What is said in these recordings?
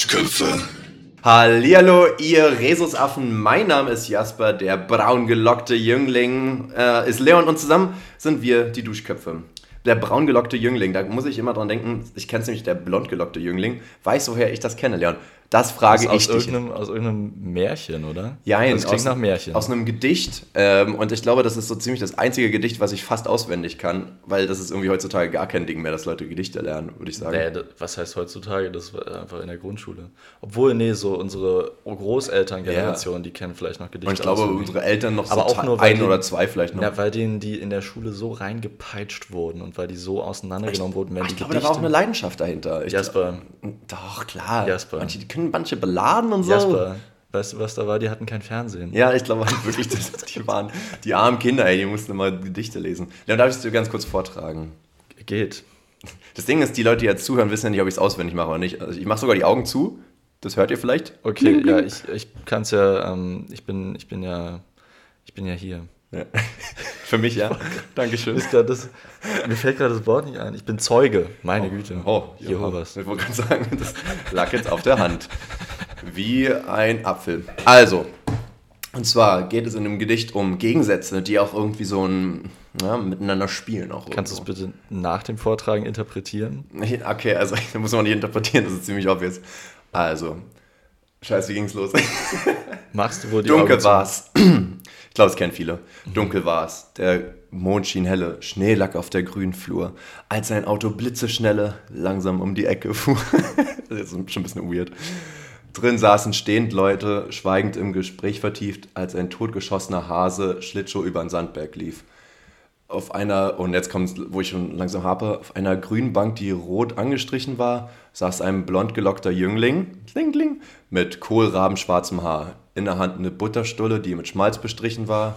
Duschköpfe. Hallihallo, ihr Rhesusaffen. Mein Name ist Jasper, der braun gelockte Jüngling. Äh, ist Leon und zusammen sind wir die Duschköpfe. Der braun gelockte Jüngling, da muss ich immer dran denken, ich kenne nämlich, der blond gelockte Jüngling. Weiß, woher ich das kenne, Leon. Das frage aus, ich aus dich. Irgendeinem, aus irgendeinem Märchen, oder? Ja, das klingt aus, nach Märchen. Aus einem Gedicht. Ähm, und ich glaube, das ist so ziemlich das einzige Gedicht, was ich fast auswendig kann, weil das ist irgendwie heutzutage gar kein Ding mehr, dass Leute Gedichte lernen, würde ich sagen. Nee, was heißt heutzutage? Das war einfach in der Grundschule. Obwohl, nee, so unsere Großelterngeneration, die kennen vielleicht noch Gedichte. und ich glaube, auswendig. unsere Eltern noch Aber so auch nur, ein die- oder zwei vielleicht noch. Ja, weil denen die in der Schule so reingepeitscht wurden und weil die so auseinandergenommen wurden, wenn ich die glaube, da war auch eine Gedichte... Leidenschaft dahinter. Ich Jasper, Doch, klar. Jasper. Manche, die können manche beladen und so. Jasper, weißt du, was da war? Die hatten kein Fernsehen. Ja, ich glaube halt wirklich, das, die waren die armen Kinder, ey, die mussten immer Gedichte lesen. Dann darf ich es dir ganz kurz vortragen. Geht. Das Ding ist, die Leute, die jetzt zuhören, wissen ja nicht, ob ich es auswendig mache oder nicht. Also ich mache sogar die Augen zu. Das hört ihr vielleicht. Okay, ja, ich, ich kann es ja, ähm, ich bin, ich bin ja, ich bin ja hier. Ja. Für mich, ja. Dankeschön. Das, mir fällt gerade das Wort nicht ein. Ich bin Zeuge, meine Güte. Oh, Jehovas. Ich wollte gerade sagen, das lag jetzt auf der Hand. Wie ein Apfel. Also, und zwar geht es in dem Gedicht um Gegensätze, die auch irgendwie so ein, ja, miteinander spielen. Auch Kannst du es bitte nach dem Vortragen interpretieren? Okay, also da muss man nicht interpretieren, das ist ziemlich obvious. Also, scheiße, wie ging's los? Machst du wohl die Dunkel war's. Ich glaube, es kennen viele. Dunkel war's. Der Mond schien helle, Schneelack auf der grünen Flur, als sein Auto blitzeschnelle langsam um die Ecke fuhr. das ist jetzt schon ein bisschen weird. Drin saßen stehend Leute, schweigend im Gespräch vertieft, als ein totgeschossener Hase Schlittschuh über den Sandberg lief. Auf einer, und jetzt kommt wo ich schon langsam habe, auf einer grünen Bank, die rot angestrichen war, saß ein blond gelockter Jüngling, kling, kling, mit kohlrabenschwarzem Haar. In der Hand eine Butterstulle, die mit Schmalz bestrichen war.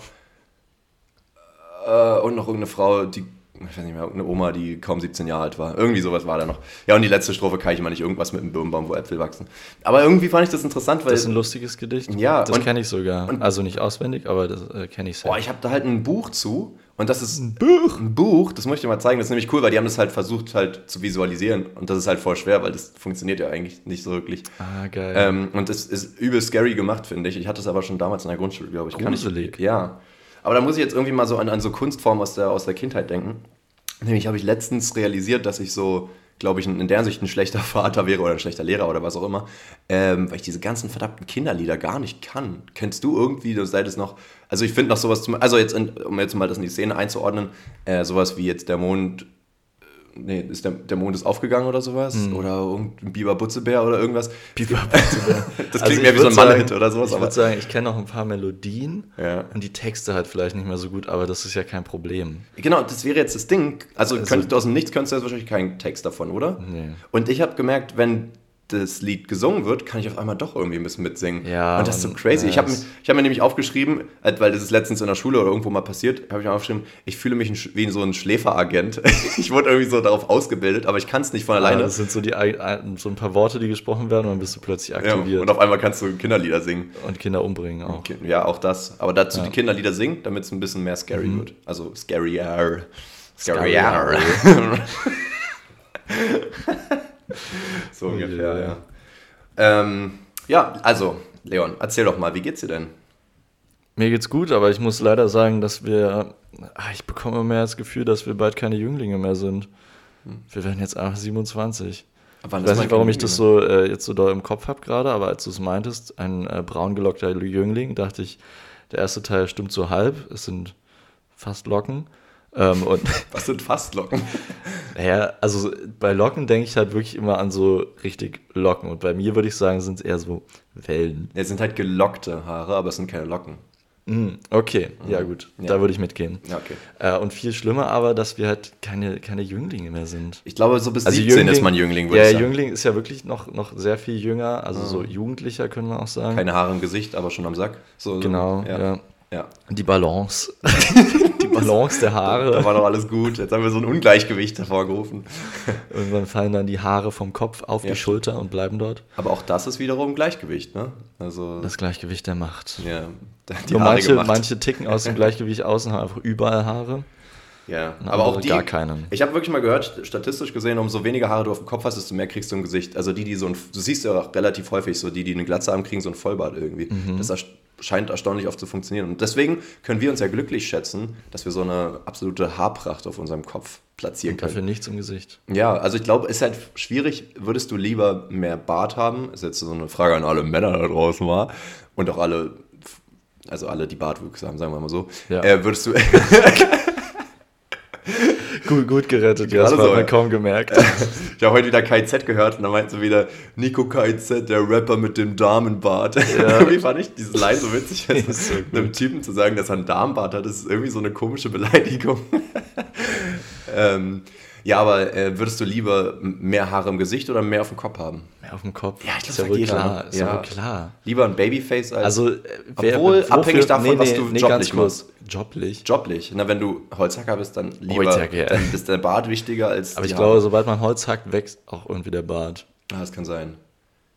Äh, und noch irgendeine Frau, die, ich weiß nicht mehr, irgendeine Oma, die kaum 17 Jahre alt war. Irgendwie sowas war da noch. Ja, und die letzte Strophe kann ich immer nicht, irgendwas mit einem Birnbaum, wo Äpfel wachsen. Aber irgendwie fand ich das interessant, weil. Das ist ein lustiges Gedicht. Ja, das kenne ich sogar. und- also nicht auswendig, aber das äh, kenne ich sehr. Boah, ich habe da halt ein Buch zu und das ist ein Buch. Ein Buch, das muss ich dir mal zeigen. Das ist nämlich cool, weil die haben das halt versucht halt zu visualisieren und das ist halt voll schwer, weil das funktioniert ja eigentlich nicht so wirklich. ah, geil. Ähm, und es ist übel scary gemacht, finde ich. Ich hatte es aber schon damals in der Grundschule, glaube ich. Kann Gruselig. Ich, ja. Aber da muss ich jetzt irgendwie mal so an, an so Kunstformen aus der, aus der Kindheit denken. Nämlich habe ich letztens realisiert, dass ich so, glaube ich, in der Sicht ein schlechter Vater wäre oder ein schlechter Lehrer oder was auch immer, ähm, weil ich diese ganzen verdammten Kinderlieder gar nicht kann. Kennst du irgendwie, du seid es noch, also ich finde noch sowas, zum, also jetzt, in, um jetzt mal das in die Szene einzuordnen, äh, sowas wie jetzt der Mond, nee, ist der, der Mond ist aufgegangen oder sowas, oder irgendein Biber Butzebär oder irgendwas. Biber Das Also klingt ich mehr wie so ein Mann-Hit oder sowas, Ich würde sagen, ich kenne noch ein paar Melodien Ja. und die Texte halt vielleicht nicht mehr so gut, aber das ist ja kein Problem. Genau, das wäre jetzt das Ding. Also, Also- könntest du aus dem Nichts könntest du jetzt wahrscheinlich keinen Text davon, oder? Nee. Und ich habe gemerkt, wenn das Lied gesungen wird, kann ich auf einmal doch irgendwie ein bisschen mitsingen. Ja, Und das ist so crazy. ja, ich habe mir, es- ich hab mir nämlich aufgeschrieben, äh, weil das ist letztens in der Schule oder irgendwo mal passiert, habe ich mir aufgeschrieben, ich fühle mich wie so ein Schläferagent. ich wurde irgendwie so darauf ausgebildet, aber ich kann es nicht von Alleine. alleine. Das sind so, die, so ein paar Worte, die gesprochen werden und dann bist du plötzlich ja, aktiviert. und auf einmal kannst du Kinderlieder singen. und, Kinder umbringen auch. Ja, auch das. Aber dazu Ja. Mhm. die Kinderlieder singen, damit es ein bisschen mehr scary wird. Also scarier. Scarier. so ungefähr, je. ja. Ähm, ja, also, Leon, erzähl doch mal, wie geht's dir denn? Mir geht's gut, aber ich muss leider sagen, dass wir. Ah, Ich bekomme mehr das Gefühl, dass wir bald keine Jünglinge mehr sind. Wir werden jetzt einfach 27. Wann Ich weiß nicht, warum ich das so äh, jetzt so doll im Kopf habe gerade, aber als du es meintest, ein äh, braun gelockter Jüngling, dachte ich, der erste Teil stimmt so halb. Es sind fast Locken. Ähm, und Was sind Fastlocken? naja, also bei Locken denke ich halt wirklich immer an so richtig Locken. Und bei mir würde ich sagen, sind es eher so Wellen. Es sind halt gelockte Haare, aber es sind keine Locken. Mhm, okay, ja gut, Ja. da würde ich mitgehen. Ja, okay. Äh, und viel schlimmer aber, dass wir halt keine, keine Jünglinge mehr sind. Ich glaube, so bis Also 17 Jüngling- ist man Jüngling, würde Ja, ich sagen. Jüngling ist ja wirklich noch, noch sehr viel jünger, also so Jugendlicher können wir auch sagen. Keine Haare im Gesicht, aber schon am Sack. So, so, genau, ja. ja. Ja. Die Balance. Die Balance der Da Haare. war doch alles gut. Jetzt haben wir so ein Ungleichgewicht hervorgerufen. Irgendwann fallen dann die Haare vom Kopf auf Ja. die Schulter und bleiben dort. Aber auch das ist wiederum Gleichgewicht, ne? Also, Das Gleichgewicht der Macht. ja, die Nur Haare manche, gemacht. manche ticken aus dem Gleichgewicht aus und haben einfach überall Haare. Ja, aber auch die. gar keinen. Ich habe wirklich mal gehört, statistisch gesehen, umso weniger Haare du auf dem Kopf hast, desto mehr kriegst du im Gesicht. Also die, die so ein, du siehst ja auch relativ häufig so, die, die eine Glatze haben, kriegen so ein Vollbart irgendwie. Mhm. Das scheint erstaunlich oft zu funktionieren. Und deswegen können wir uns ja glücklich schätzen, dass wir so eine absolute Haarpracht auf unserem Kopf platzieren können. Dafür nichts im Gesicht. Ja, also ich glaube, es ist halt schwierig, würdest du lieber mehr Bart haben? Ist jetzt so eine Frage an alle Männer da draußen mal und auch alle, also alle, die Bartwuchs haben, sagen wir mal so. Ja. Äh, würdest du, Gut, gut gerettet, Gerade das hat man ja. kaum gemerkt. ich habe heute wieder KZ gehört und da meinten sie wieder, Nico KZ, der Rapper mit dem Damenbart. irgendwie fand ich diese Line so witzig, also einem Typen zu sagen, dass er einen Darmbart hat, das ist irgendwie so eine komische Beleidigung. ähm, ja, aber äh, würdest du lieber mehr Haare im Gesicht oder mehr auf dem Kopf haben? Mehr auf dem Kopf. Ja, ich glaub, ist ja sagt wohl jeder, klar. ne? Ist ja. Wohl klar. Lieber ein Babyface als Also, äh, wer- Obwohl, abhängig davon, was du ganz joblich kurz. Joblich. joblich. Na, wenn du Holzhacker bist, dann lieber, Holzhacker, ja. dann ist der Bart wichtiger als Aber ich glaube, sobald man Holz hackt, wächst auch irgendwie der Bart. Ah, das kann sein.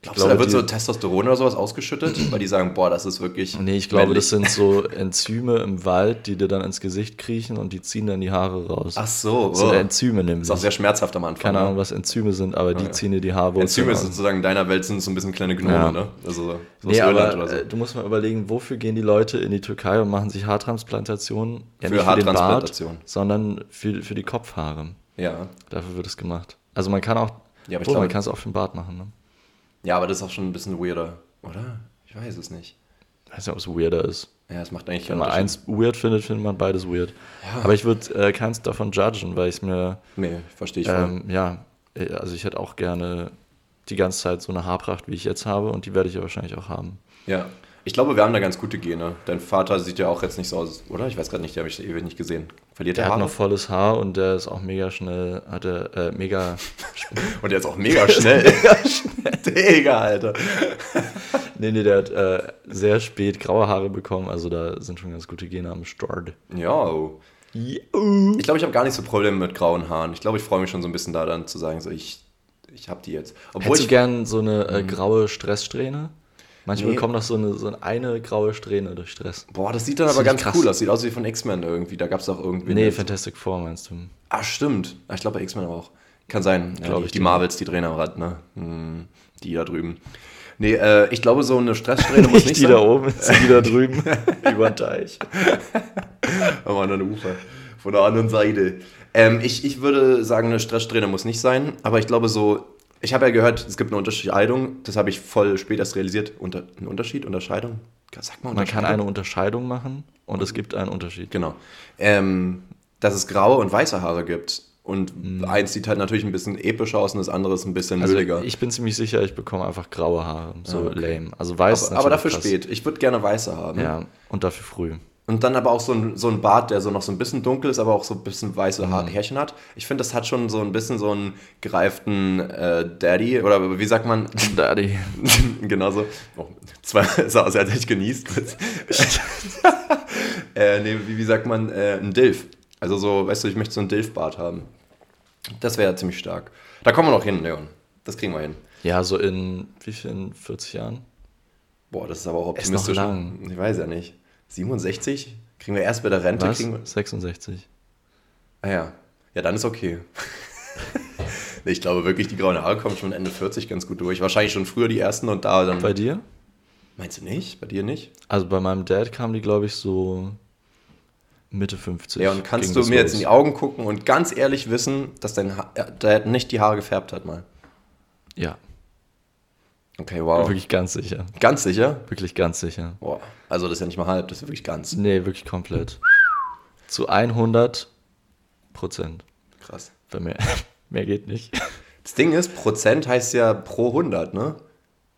Glaubst glaube, du, da wird die- so Testosteron oder sowas ausgeschüttet? Weil die sagen, boah, das ist wirklich. Nee, ich glaube, männlich. das sind so Enzyme im Wald, die dir dann ins Gesicht kriechen und die ziehen dann die Haare raus. Ach so, das sind oh. Enzyme nämlich. ist auch sehr schmerzhaft am Anfang. Keine ne? Ahnung, was Enzyme sind, aber die ja. ziehen dir die Haarwurzeln Enzyme ist raus. sozusagen in deiner Welt sind so ein bisschen kleine Gnome, Ja. ne? Also so Nee, aber oder so. äh, du musst mal überlegen, wofür gehen die Leute in die Türkei und machen sich Haartransplantationen? Ja, Für für den Bart, Haartransplantation. sondern für, für die Kopfhaare. ja. Dafür wird es gemacht. Also man kann auch, Ja, aber ich oh, man glaube- kann es auch für den Bart machen. Ne? Ja, aber das ist auch schon ein bisschen weirder, oder? Ich weiß es nicht. Ich weiß nicht, ob es weirder ist. Ja, es macht eigentlich Wenn man eins weird findet, findet man beides weird. Ja. Aber ich würde äh, keins davon judgen, weil ich mir, Nee, verstehe ich ähm, ja, äh, also ich hätte auch gerne die ganze Zeit so eine Haarpracht, wie ich jetzt habe und die werde ich ja wahrscheinlich auch haben. Ja. Ich glaube, wir haben da ganz gute Gene. Dein Vater sieht ja auch jetzt nicht so aus, oder? Ich weiß gerade nicht, der habe ich ewig nicht gesehen. Verliert Der er hat Haare? noch volles Haar und der ist auch mega schnell, hat er, äh, mega, Und der ist auch mega schnell. mega schnell. Digga, Alter. nee, nee, der hat äh, sehr spät graue Haare bekommen, also da sind schon ganz gute Gene am Start. Ja. Ich glaube, ich habe gar nicht so Probleme mit grauen Haaren. Ich glaube, ich freue mich schon so ein bisschen da dann zu sagen, so ich, ich habe die jetzt. Obwohl Hättest ich, gern so eine äh, graue Stresssträhne? Manche Nee. bekommen doch so eine, so eine graue Strähne durch Stress. boah, das sieht dann Das aber ganz krass. cool aus. Sieht aus wie von X-Men irgendwie. Da gab es auch irgendwie. Nee, Fantastic Four meinst du? Ah, stimmt. Ich glaube bei X-Men auch. Kann sein. Ja, Glaub die, ich die. Marvels, die drehen am Rad, ne? Hm, die da drüben. Nee, äh, ich glaube, so eine Stresssträhne muss nicht die sein. da oben, die da drüben, über den Teich. Am anderen Ufer. Von der anderen Seite. Ähm, ich, ich würde sagen, eine Stresssträhne muss nicht sein, aber ich glaube so, ich habe ja gehört, es gibt eine Unterscheidung, das habe ich voll spät erst realisiert. Unter, ein Unterschied, Unterscheidung? Sag mal Man kann Unterscheidung. eine Unterscheidung machen und es gibt einen Unterschied. Genau. Ähm, dass es graue und weiße Haare gibt. Und eins sieht halt natürlich ein bisschen epischer aus und das andere ist ein bisschen Mhm. Also mülliger. ich bin ziemlich sicher, ich bekomme einfach graue Haare. So Ah, okay. lame. Also weiß aber, aber dafür krass. spät. Ich würde gerne weiße haben. Ja, und dafür früh. Und dann aber auch so ein, so ein Bart, der so noch so ein bisschen dunkel ist, aber auch so ein bisschen weiße Mhm. Härchen hat. Ich finde, das hat schon so ein bisschen so einen gereiften äh, Daddy. Oder wie sagt man? Daddy. Genauso. Oh, zwar sah aus, als hätte ich genießt. äh, nee, wie, wie sagt man? Äh, ein Dilf. Also so, weißt du, ich möchte so einen Dilf-Bart haben. Das wäre ziemlich stark. Da kommen wir noch hin, Leon. Das kriegen wir hin. Ja, so in wie viel? In 40 Jahren? Boah, das ist aber auch Ist noch optimistisch. lang. Ich weiß ja nicht. 67? Kriegen wir erst bei der Rente? Was? Kriegen wir, 66. ah ja. Ja, dann ist okay. ich glaube wirklich, die grauen Haare kommen schon Ende 40 ganz gut durch. Wahrscheinlich schon früher die ersten und da dann. Bei dir? Meinst du nicht? Bei dir nicht? Also bei meinem Dad kamen die, glaube ich, so Mitte 50. Ja, und kannst du mir los. jetzt in die Augen gucken und ganz ehrlich wissen, dass dein ha äh, Dad nicht die Haare gefärbt hat mal? Ja, Okay, wow. wirklich ganz sicher. Ganz sicher? Wirklich ganz sicher. Boah. Also das ist ja nicht mal halb, das ist wirklich ganz. Nee, wirklich komplett. Zu 100 Prozent. Krass. Bei mir. Mehr geht nicht. Das Ding ist, Prozent heißt ja pro 100, ne?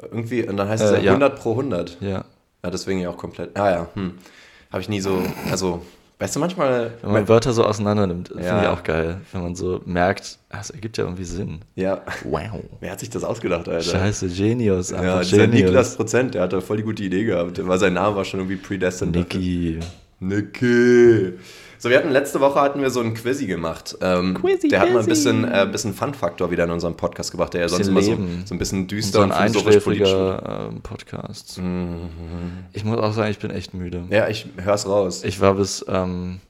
Irgendwie, und dann heißt es Äh, ja ja. 100 pro 100. Ja. Ja, deswegen ja auch komplett. Ah ja, hm. Habe ich nie so, also, weißt du, manchmal, Wenn man Wörter so auseinander nimmt, finde Ja. ich auch geil. Wenn man so merkt, es ergibt ja irgendwie Sinn. ja, Wow. wer hat sich das ausgedacht, Alter? Scheiße, Genius. Ja, dieser Niklas Genius. Prozent, der hatte voll die gute Idee gehabt, weil sein Name war schon irgendwie predestined. Niki. Niki. So, wir hatten letzte Woche hatten wir so einen Quizzy gemacht. Ähm, Quizzy, der hat mal ein bisschen, äh, bisschen Fun-Faktor wieder in unserem Podcast gebracht, der ja sonst immer so, so ein bisschen düster So ein und philosophisch politisch wird. einschläfriger ähm, Podcast. Mhm. Ich muss auch sagen, ich bin echt müde. Ja, ich hör's raus. Ich war bis ähm,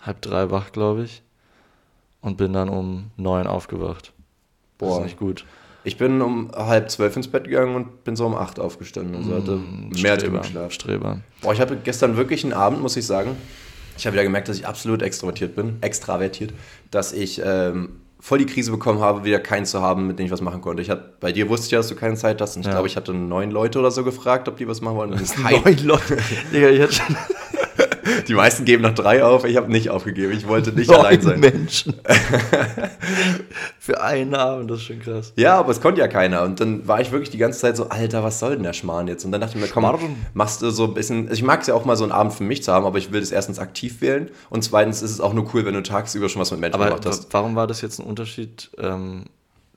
halb drei wach, glaube ich. Und bin dann um neun aufgewacht. Das Boah. ist nicht gut. Ich bin um halb zwölf ins Bett gegangen und bin so um acht aufgestanden. Also hatte mehr als genug Schlaf. Streber. Boah, ich hatte gestern wirklich einen Abend, muss ich sagen. Ich habe wieder gemerkt, dass ich absolut extrovertiert bin, extravertiert, dass ich ähm, voll die Krise bekommen habe, wieder keinen zu haben, mit dem ich was machen konnte. Ich hatte, bei dir wusste ich ja, dass du keine Zeit hast. Und ich Ja. glaube, ich hatte neun Leute oder so gefragt, ob die was machen wollen. Neun Leute. Digga, ich hatte schon die meisten geben nach drei auf. Ich habe nicht aufgegeben. Ich wollte nicht neun allein sein. Menschen. Für einen Abend, das ist schon krass. Ja, aber es konnte ja keiner. Und dann war ich wirklich die ganze Zeit so, Alter, was soll denn der Schmarrn jetzt? Und dann dachte ich mir, komm, Schmarrn. machst du so ein bisschen. Also ich mag es ja auch mal so einen Abend für mich zu haben, aber ich will das erstens aktiv wählen. Und zweitens ist es auch nur cool, wenn du tagsüber schon was mit Menschen Aber gemacht hast. wa- warum war das jetzt ein Unterschied, ähm,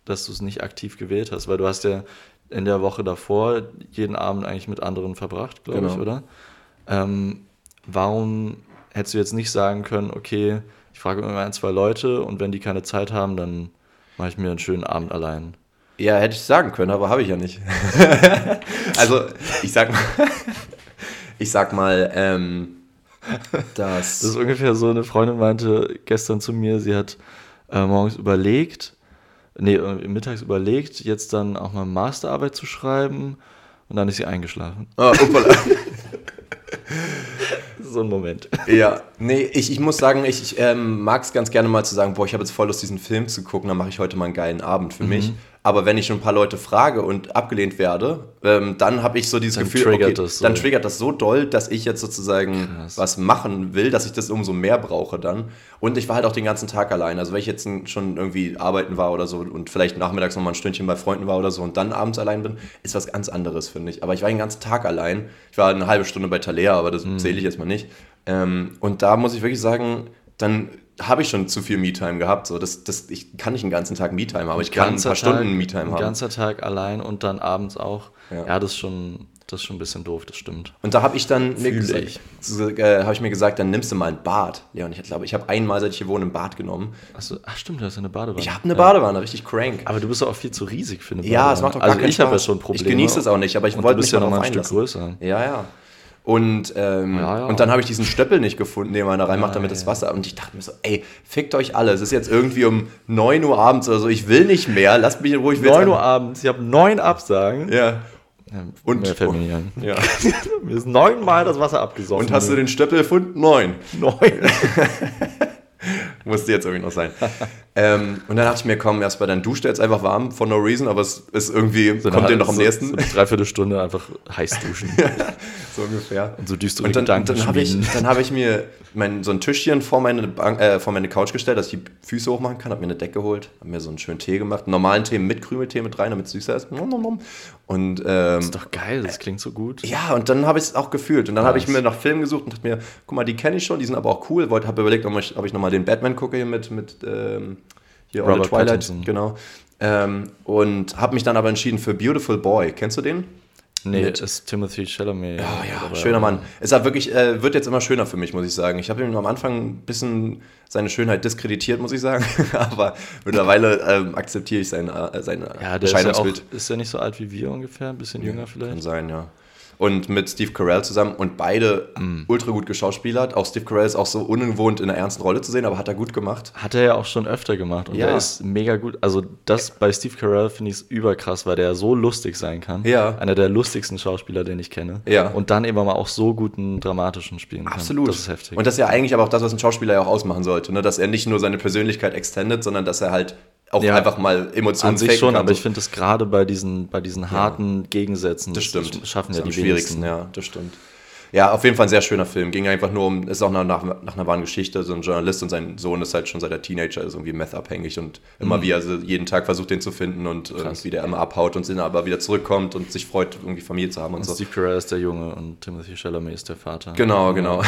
dass du es nicht aktiv gewählt hast? Weil du hast ja in der Woche davor jeden Abend eigentlich mit anderen verbracht, glaube ich, Genau. oder? Ähm, warum hättest du jetzt nicht sagen können, okay, ich frage immer ein, zwei Leute und wenn die keine Zeit haben, dann mache ich mir einen schönen Abend allein. Ja, hätte ich sagen können, aber habe ich ja nicht. also, ich sag mal, ich sag mal, ähm, dass. Das ist ungefähr so, eine Freundin meinte gestern zu mir, sie hat äh, morgens überlegt, nee, äh, mittags überlegt, jetzt dann auch mal Masterarbeit zu schreiben und dann ist sie eingeschlafen. Oh, uppala. So ein Moment. Ja, nee, ich, ich muss sagen, ich, ich ähm, mag es ganz gerne mal zu sagen, boah, ich habe jetzt voll Lust, diesen Film zu gucken, dann mache ich heute mal einen geilen Abend Mhm. für mich. Aber wenn ich schon ein paar Leute frage und abgelehnt werde, ähm, dann habe ich so dieses Dann Gefühl, triggert okay, das so. dann triggert das so doll, dass ich jetzt sozusagen Krass. was machen will, dass ich das umso mehr brauche dann. Und ich war halt auch den ganzen Tag allein. Also wenn ich jetzt schon irgendwie arbeiten war oder so und vielleicht nachmittags noch mal ein Stündchen bei Freunden war oder so und dann abends allein bin, ist was ganz anderes, finde ich. Aber ich war den ganzen Tag allein. Ich war eine halbe Stunde bei Talea, aber das Mhm. zähle ich jetzt mal nicht. Ähm, und da muss ich wirklich sagen, dann habe ich schon zu viel Me-Time gehabt. So, das, das, ich kann nicht einen ganzen Tag Me-Time haben, aber ich kann ein paar Stunden Tag- Me-Time Ein haben. ganzer Tag allein und dann abends auch. Ja. Ja, das, ist schon, das ist schon ein bisschen doof, das stimmt. Und da habe ich dann mir gesagt, ich. so, äh, habe ich mir gesagt, dann nimmst du mal ein Bad. Ja, und ich glaube, ich habe einmal, seit ich hier wohne, ein Bad genommen. Achso, ach stimmt, du hast ja eine Badewanne. Ich habe eine ja. Badewanne, richtig crank. Aber du bist doch auch viel zu riesig für eine Badewanne. Ja, es macht doch gar Also keinen ich habe ja schon Probleme. Ich genieße es auch nicht, aber ich und wollte mich ja noch ein Stück größer. Ja, ja. Und, ähm, Ja, ja. und dann habe ich diesen Stöppel nicht gefunden, den man da reinmacht, damit das. Wasser. Und ich dachte mir so, ey, fickt euch alle. Es ist jetzt irgendwie um 9 Uhr abends oder so. Ich will nicht mehr. Lasst mich in Ruhe. Ich will 9 jetzt Uhr abends, ich habe neun Absagen. Ja. Ja, Und- mehr fällt mir nicht ein. ja. Mir ist neunmal das Wasser abgesoffen. Und hast du den Stöppel gefunden? Neun. neun? Musste jetzt irgendwie noch sein. ähm, und dann dachte ich mir, komm, erstmal dann duscht er jetzt einfach warm, for no reason, aber es ist irgendwie, So kommt dir noch am so, nächsten. So eine Dreiviertelstunde einfach heiß duschen. so ungefähr. Und so düstere Und dann, Gedanken dann habe ich, dann hab ich mir mein, so ein Tischchen vor meine, Bank, äh, vor meine Couch gestellt, dass ich die Füße hochmachen kann, habe mir eine Decke geholt, habe mir so einen schönen Tee gemacht, einen normalen Tee mit Krümeltee mit rein, damit es süßer ist. Und ähm, ist doch geil, das klingt so gut. ja, und dann habe ich es auch gefühlt. Und dann habe ich mir nach Filmen gesucht und dachte mir, guck mal, die kenne ich schon, die sind aber auch cool. Wollte, habe überlegt, ob ich, ob ich nochmal den Batman gucke hier mit, mit ähm, hier Robert Twilight. Pattinson. Genau. Ähm, und habe mich dann aber entschieden für Beautiful Boy. Kennst du den? Nee, Mit- ist Timothy Chalamet. Ja, ja, schöner Mann. Es hat wirklich, äh, wird jetzt immer schöner für mich, muss ich sagen. Ich habe ihm am Anfang ein bisschen seine Schönheit diskreditiert, muss ich sagen. aber mittlerweile ähm, akzeptiere ich sein, äh, sein Ja, der ist ja, auch, Erscheinungsbild. ist ja nicht so alt wie wir ungefähr, ein bisschen jünger Kann vielleicht. sein, ja. Und mit Steve Carell zusammen und beide Mm. ultra gut geschauspielert. Auch Steve Carell ist auch so ungewohnt in einer ernsten Rolle zu sehen, aber hat er gut gemacht. Hat er ja auch schon öfter gemacht und Ja. der ist mega gut. Also das bei Steve Carell finde ich überkrass, weil der so lustig sein kann. Ja. Einer der lustigsten Schauspieler, den ich kenne. Ja. Und dann eben mal auch so guten dramatischen spielen kann. Absolut. Das ist heftig. Und das ist ja eigentlich aber auch das, was ein Schauspieler ja auch ausmachen sollte. Ne? Dass er nicht nur seine Persönlichkeit extendet, sondern dass er halt auch Ja. einfach mal Emotionen An sich schon, kann. aber ich finde das gerade bei diesen, bei diesen harten Gegensätzen, Das stimmt. schaffen Das ja die schwierigsten, wenigsten. ja, das stimmt. Ja, auf jeden Fall ein sehr schöner Film. Ging einfach nur um, ist auch nach, nach, nach einer wahren Geschichte. So ein Journalist und sein Sohn ist halt schon seit er Teenager ist irgendwie meth-abhängig und immer wieder also jeden Tag versucht, den zu finden und irgendwie der immer abhaut und dann aber wieder zurückkommt und sich freut, irgendwie Familie zu haben und Und so. Steve Carell ist der Junge und Timothy Chalamet ist der Vater. Genau, genau.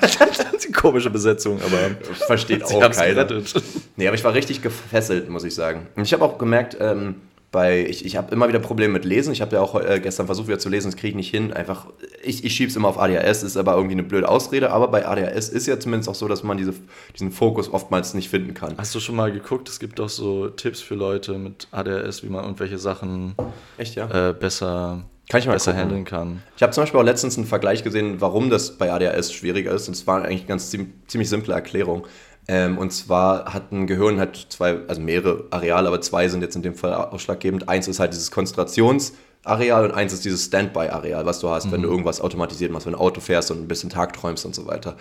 das ist eine komische Besetzung, aber Versteht auch keiner. gerettet. Nee, aber ich war richtig gefesselt, muss ich sagen. Und ich habe auch gemerkt, ähm, bei, ich, ich habe immer wieder Probleme mit Lesen. Ich habe ja auch äh, gestern versucht wieder zu lesen, das kriege ich nicht hin. Einfach, ich, ich schiebe es immer auf ADHS, ist aber irgendwie eine blöde Ausrede. Aber bei ADHS ist ja zumindest auch so, dass man diese, diesen Fokus oftmals nicht finden kann. Hast du schon mal geguckt? Es gibt doch so Tipps für Leute mit ADHS, wie man irgendwelche Sachen Echt, ja? äh, besser Kann ich mal besser gucken. handeln kann. Ich habe zum Beispiel auch letztens einen Vergleich gesehen, warum das bei ADHS schwieriger ist. Und es war eigentlich eine ganz ziemlich, ziemlich simple Erklärung. Ähm, und zwar hat ein Gehirn hat zwei, also mehrere Areale, aber zwei sind jetzt in dem Fall ausschlaggebend. Eins ist halt dieses Konzentrationsareal und eins ist dieses Standby-Areal, was du hast, wenn du irgendwas automatisiert machst, wenn du Auto fährst und ein bisschen Tag träumst und so weiter.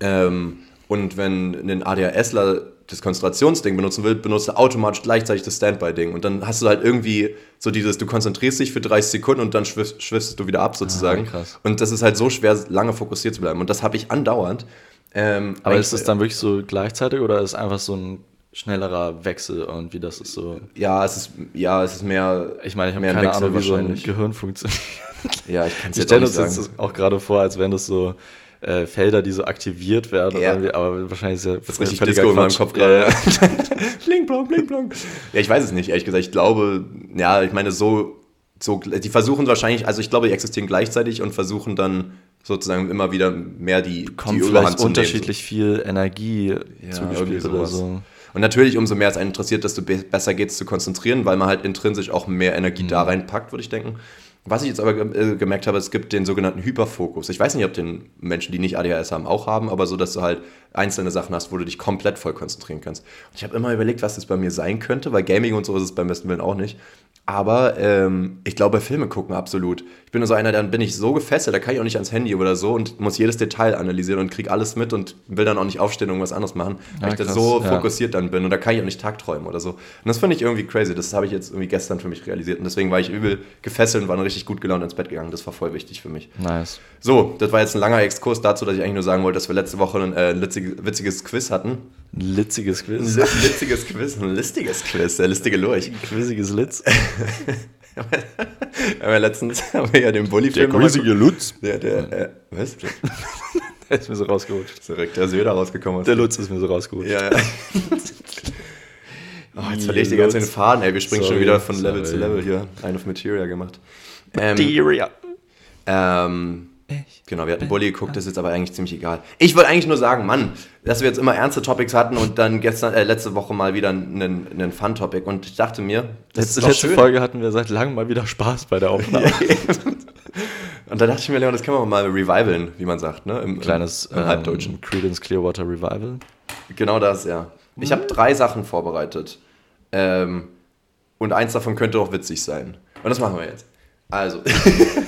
Ähm, und wenn ein ADHSler das Konzentrationsding benutzen will, benutzt er automatisch gleichzeitig das Standby-Ding. Und dann hast du halt irgendwie so dieses, du konzentrierst dich für 30 Sekunden und dann schwiffst, schwiffst du wieder ab sozusagen. Ah. Und das ist halt so schwer, lange fokussiert zu bleiben. Und das habe ich andauernd. Ähm, Aber ist es dann wirklich so gleichzeitig oder ist einfach so ein schnellerer Wechsel und wie das ist so? Ja, es ist, ja, es ist mehr. Ich meine, ich habe keine Wechsel Ahnung, wie so ein. Gehirn funktioniert. Ja, ich kann es jetzt auch nicht uns sagen. jetzt auch gerade vor, als wären das so äh, Felder, die so aktiviert werden. Ja. Aber wahrscheinlich ist ja Das ist richtig Disco in meinem Kopf gerade. bling, blong, bling, blong. Ja, ich weiß es nicht, ehrlich gesagt. Ich glaube, ja, ich meine, so, so, die versuchen wahrscheinlich, also ich glaube, die existieren gleichzeitig und versuchen dann sozusagen immer wieder mehr die, Kommt die vielleicht zu nehmen. unterschiedlich viel Energie irgendwie zugespielt oder so. Und natürlich, umso mehr es einen interessiert, desto be besser geht es zu konzentrieren, weil man halt intrinsisch auch mehr Energie Mhm. da reinpackt, würde ich denken. Was ich jetzt aber ge- äh, gemerkt habe, es gibt den sogenannten Hyperfokus. Ich weiß nicht, ob den Menschen, die nicht ADHS haben, auch haben, aber so, dass du halt einzelne Sachen hast, wo du dich komplett voll konzentrieren kannst. Und ich habe immer überlegt, was das bei mir sein könnte, weil Gaming und so ist es beim besten Willen auch nicht. Aber ähm, ich glaube, bei Filme gucken absolut. Ich bin nur so einer, dann bin ich so gefesselt, da kann ich auch nicht ans Handy oder so und muss jedes Detail analysieren und krieg alles mit und will dann auch nicht aufstehen und irgendwas anderes machen, weil Ja, ich da so ja. fokussiert dann bin und da kann ich auch nicht tagträumen oder so. Und das finde ich irgendwie crazy. Das habe ich jetzt irgendwie gestern für mich realisiert und deswegen war ich übel gefesselt und war dann richtig gut gelaunt ins Bett gegangen. Das war voll wichtig für mich. Nice. So, das war jetzt ein langer Exkurs dazu, dass ich eigentlich nur sagen wollte, dass wir letzte Woche ein äh, witziges Quiz hatten. Ein litziges Ein Quiz. li- litziges Quiz, ein listiges Quiz, der listige Lurch. Quizziges Litz. Wir haben ja letztens haben wir ja den Bulli-Film nochmal geguckt. Lutz. Der, der, äh, was? Der ist mir so rausgerutscht. Ist direkt der Söder rausgekommen. aus Der Lutz ist mir so rausgerutscht. Ja, ja. oh, jetzt verliere ich die ganze Zeit den Faden, ey. Wir springen schon Sorry, wieder von Level zu sorry. Level hier. Ein of Material gemacht. Ähm, Materia. ähm, genau, wir hatten Bully geguckt, das ist jetzt aber eigentlich ziemlich egal. Ich wollte eigentlich nur sagen, Mann, dass wir jetzt immer ernste Topics hatten und dann gestern, äh, letzte Woche mal wieder einen, einen Fun-Topic. Und ich dachte mir, das Letzte, ist doch letzte schön. Folge hatten wir seit langem mal wieder Spaß bei der Aufnahme. Und da dachte ich mir, Leon, das können wir mal revivalen, wie man sagt, ne? Im, Kleines im, im Halbdeutschen. ähm, Credence Clearwater Revival. Genau das, ja. Ich habe drei Sachen vorbereitet. Ähm, und eins davon könnte auch witzig sein. Und das machen wir jetzt. Also,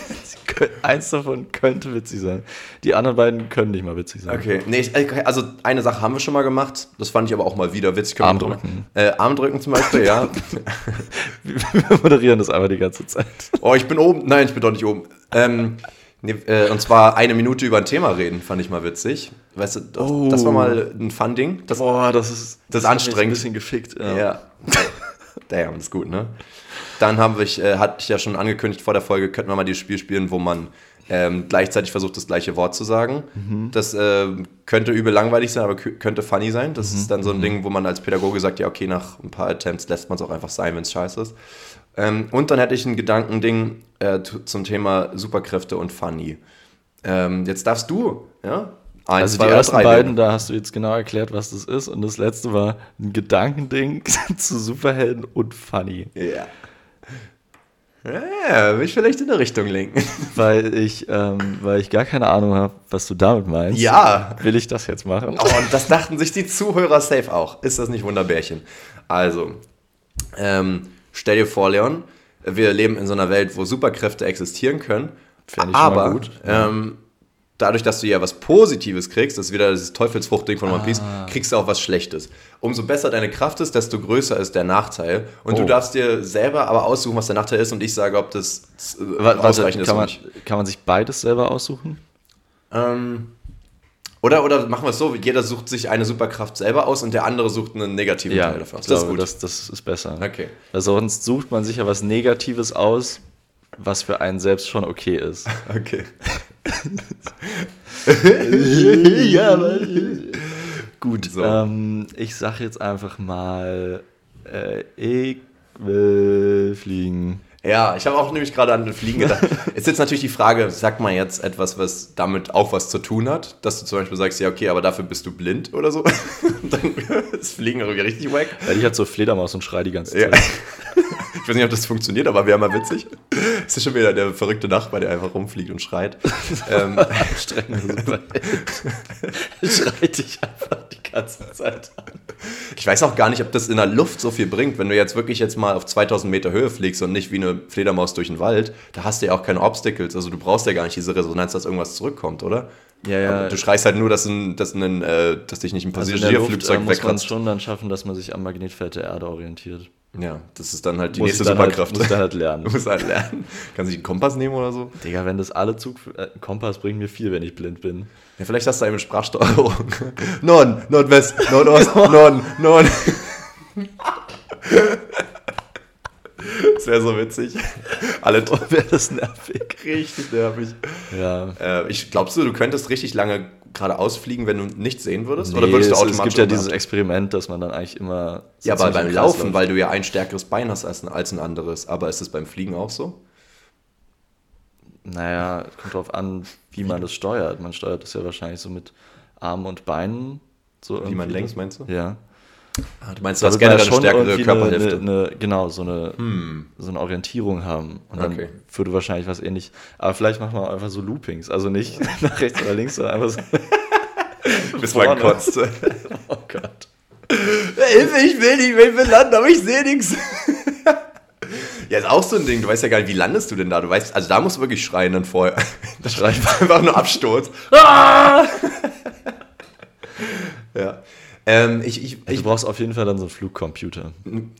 Eins davon könnte witzig sein. Die anderen beiden können nicht mal witzig sein. okay. Nee, ich, also eine Sache haben wir schon mal gemacht. Das fand ich aber auch mal wieder witzig. Armdrücken. Äh, Armdrücken zum Beispiel, ja. Wir moderieren das einfach die ganze Zeit. Oh, ich bin oben. Nein, ich bin doch nicht oben. Ähm, nee, äh, und zwar eine Minute über ein Thema reden, fand ich mal witzig. Weißt du, das, Oh. das war mal ein Fun-Ding. Das, Boah, das ist, Das ist anstrengend. Ein bisschen gefickt. Ja. Ja. Damn, ist gut, ne? Dann haben wir, äh, hatte ich ja schon angekündigt vor der Folge, könnten wir mal dieses Spiel spielen, wo man ähm, gleichzeitig versucht, das gleiche Wort zu sagen. Das äh, könnte übel langweilig sein, aber kö- könnte funny sein. Das ist dann so ein Ding, wo man als Pädagoge sagt, ja, okay, nach ein paar Attempts lässt man es auch einfach sein, wenn es scheiße ist. Ähm, und dann hätte ich ein Gedankending äh, zum Thema Superkräfte und funny. Ähm, jetzt darfst du, ja? Eins, Also die oder ersten beiden, da hast du jetzt genau erklärt, was das ist. Und das letzte war ein Gedankending zu Superhelden und Funny. Ja. Ja, will ich vielleicht in der Richtung lenken. Weil ich, ähm, weil ich gar keine Ahnung habe, was du damit meinst. Ja. Will ich das jetzt machen? Oh, und das dachten sich die Zuhörer safe auch. Ist das nicht Wunderbärchen? Also, ähm, stell dir vor, Leon, wir leben in so einer Welt, wo Superkräfte existieren können. Fänd ich aber gut. Ähm, dadurch, dass du ja was Positives kriegst, das ist wieder dieses Teufelsfruchtding von One Piece, Ah. kriegst du auch was Schlechtes. Umso besser deine Kraft ist, desto größer ist der Nachteil. Und du Oh. darfst dir selber aber aussuchen, was der Nachteil ist und ich sage, ob das Wa- Warte, ausreichend ist kann, oder man, kann man sich beides selber aussuchen? Ähm, oder, oder machen wir es so, jeder sucht sich eine Superkraft selber aus und der andere sucht einen negativen Teil davon. ich glaube, das, das ist besser. Okay. Weil sonst sucht man sich ja was Negatives aus, was für einen selbst schon okay ist. Okay. ja, aber Gut, So. ähm, ich sag jetzt einfach mal, äh, ich will fliegen. Ja, ich habe auch nämlich gerade an den Fliegen gedacht. Ist jetzt natürlich die Frage, sag mal jetzt etwas, was damit auch was zu tun hat, dass du zum Beispiel sagst, ja, okay, aber dafür bist du blind oder so. Dann ist Fliegen irgendwie richtig wack. Weil ich halt so Fledermaus und schrei die ganze Ja. Ich weiß nicht, ob das funktioniert, aber wäre mal witzig. Es ist schon wieder der verrückte Nachbar, der einfach rumfliegt und schreit. ähm, Strenge Superheld. Schreit dich einfach die ganze Zeit an. ich weiß auch gar nicht, ob das in der Luft so viel bringt. Wenn du jetzt wirklich jetzt mal auf 2000 Meter Höhe fliegst und nicht wie eine Fledermaus durch den Wald, da hast du ja auch keine Obstacles. Also du brauchst ja gar nicht diese Resonanz, dass irgendwas zurückkommt, oder? Ja, ja. Du schreist halt nur, dass, ein, dass, ein, äh, dass dich nicht ein Also in der Luft äh, Passagierflugzeug muss man es wegkratzt. schon dann schaffen, dass man sich am Magnetfeld der Erde orientiert. Ja, das ist dann halt die Muss nächste halt- Superkraft. muss ich dann halt lernen. Du musst halt lernen. Kannst du einen Kompass nehmen oder so? Digga, wenn das alle Zug... Äh, Kompass bringt mir viel, wenn ich blind bin. Ja, vielleicht hast du eine Sprachsteuerung. Norden, Nordwest, Nordost, Norden, Norden. Das wäre so witzig. Alle wäre das nervig. richtig nervig. Ja. Äh, ich glaubst du, du könntest richtig lange geradeaus fliegen, wenn du nichts sehen würdest? Nee, Oder würdest du es, automatisch es gibt ja dieses Experiment, dass man dann eigentlich immer... so Ja, aber beim Laufen, läuft. weil du ja ein stärkeres Bein hast als ein, als ein anderes. Aber ist es beim Fliegen auch so? Naja, kommt drauf an, wie man das steuert. Man steuert das ja wahrscheinlich so mit Armen und Beinen. So Wie man lenkt, meinst du? Ja. Ah, du meinst, du hast generell ja eine stärkere Körperhälfte. Eine, eine, genau, so eine, so eine Orientierung haben. Und dann Okay. würde wahrscheinlich was ähnlich. Aber vielleicht machen wir einfach so Loopings. Also nicht nach rechts oder links, sondern einfach so. Bis man kotzt. Oh Gott. Hilfe, ich will nicht, ich will landen, aber ich sehe nichts. Ja, ist auch so ein Ding. Du weißt ja gar nicht, wie landest du denn da? Du weißt, also da musst du wirklich schreien dann vorher. Da schrei ich einfach nur Absturz. Ah! ja. Ähm, ich, ich, Du ich, brauchst auf jeden Fall dann so einen Flugcomputer.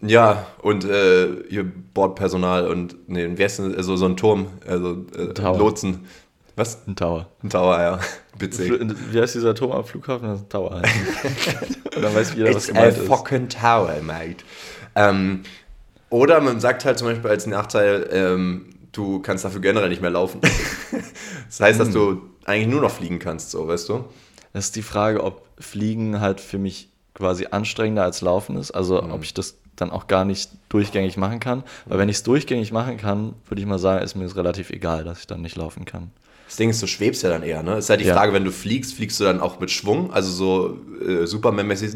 ja, und äh, ihr Bordpersonal und, nee, wie heißt denn, also so ein Turm, also äh, Tower. Lotsen. Was? Ein Tower. Ein Tower, ja. Bitte. Fl- Wie heißt dieser Turm am Flughafen? Das ist ein Tower. Und dann weiß jeder, was It's a gemeint ist. fucking tower, mate. Ähm, oder man sagt halt zum Beispiel als Nachteil, ähm, du kannst dafür generell nicht mehr laufen. das heißt, dass du eigentlich nur noch fliegen kannst, so, weißt du? Das ist die Frage, ob Fliegen halt für mich quasi anstrengender als Laufen ist. Also Mhm. ob ich das dann auch gar nicht durchgängig machen kann. Weil wenn ich es durchgängig machen kann, würde ich mal sagen, ist mir das relativ egal, dass ich dann nicht laufen kann. Das Ding ist, du schwebst ja dann eher, ne? Ist halt die Ja. Frage, wenn du fliegst, fliegst du dann auch mit Schwung, also so äh, Superman-mäßig,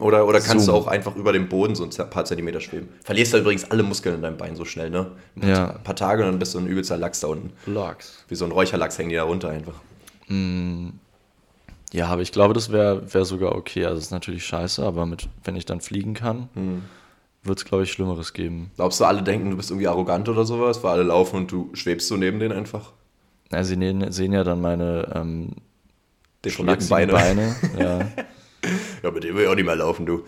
oder, oder kannst Zoom. du auch einfach über dem Boden so ein paar Zentimeter schweben? Verlierst du übrigens alle Muskeln in deinem Bein so schnell, ne? Ein Ja. ein paar Tage und dann bist du ein übelster Lachs da unten. Logs. Wie so ein Räucherlachs hängen die da runter einfach. Ja, aber ich glaube, das wäre wär sogar okay. Also es ist natürlich scheiße, aber mit, wenn ich dann fliegen kann, Hm. wird es, glaube ich, Schlimmeres geben. Glaubst du, alle denken, du bist irgendwie arrogant oder sowas, weil alle laufen und du schwebst so neben denen einfach? Ja, sie ne- sehen ja dann meine ähm, Deformierten Beine. Beine. ja. Ja, mit dem will ich auch nicht mehr laufen, du.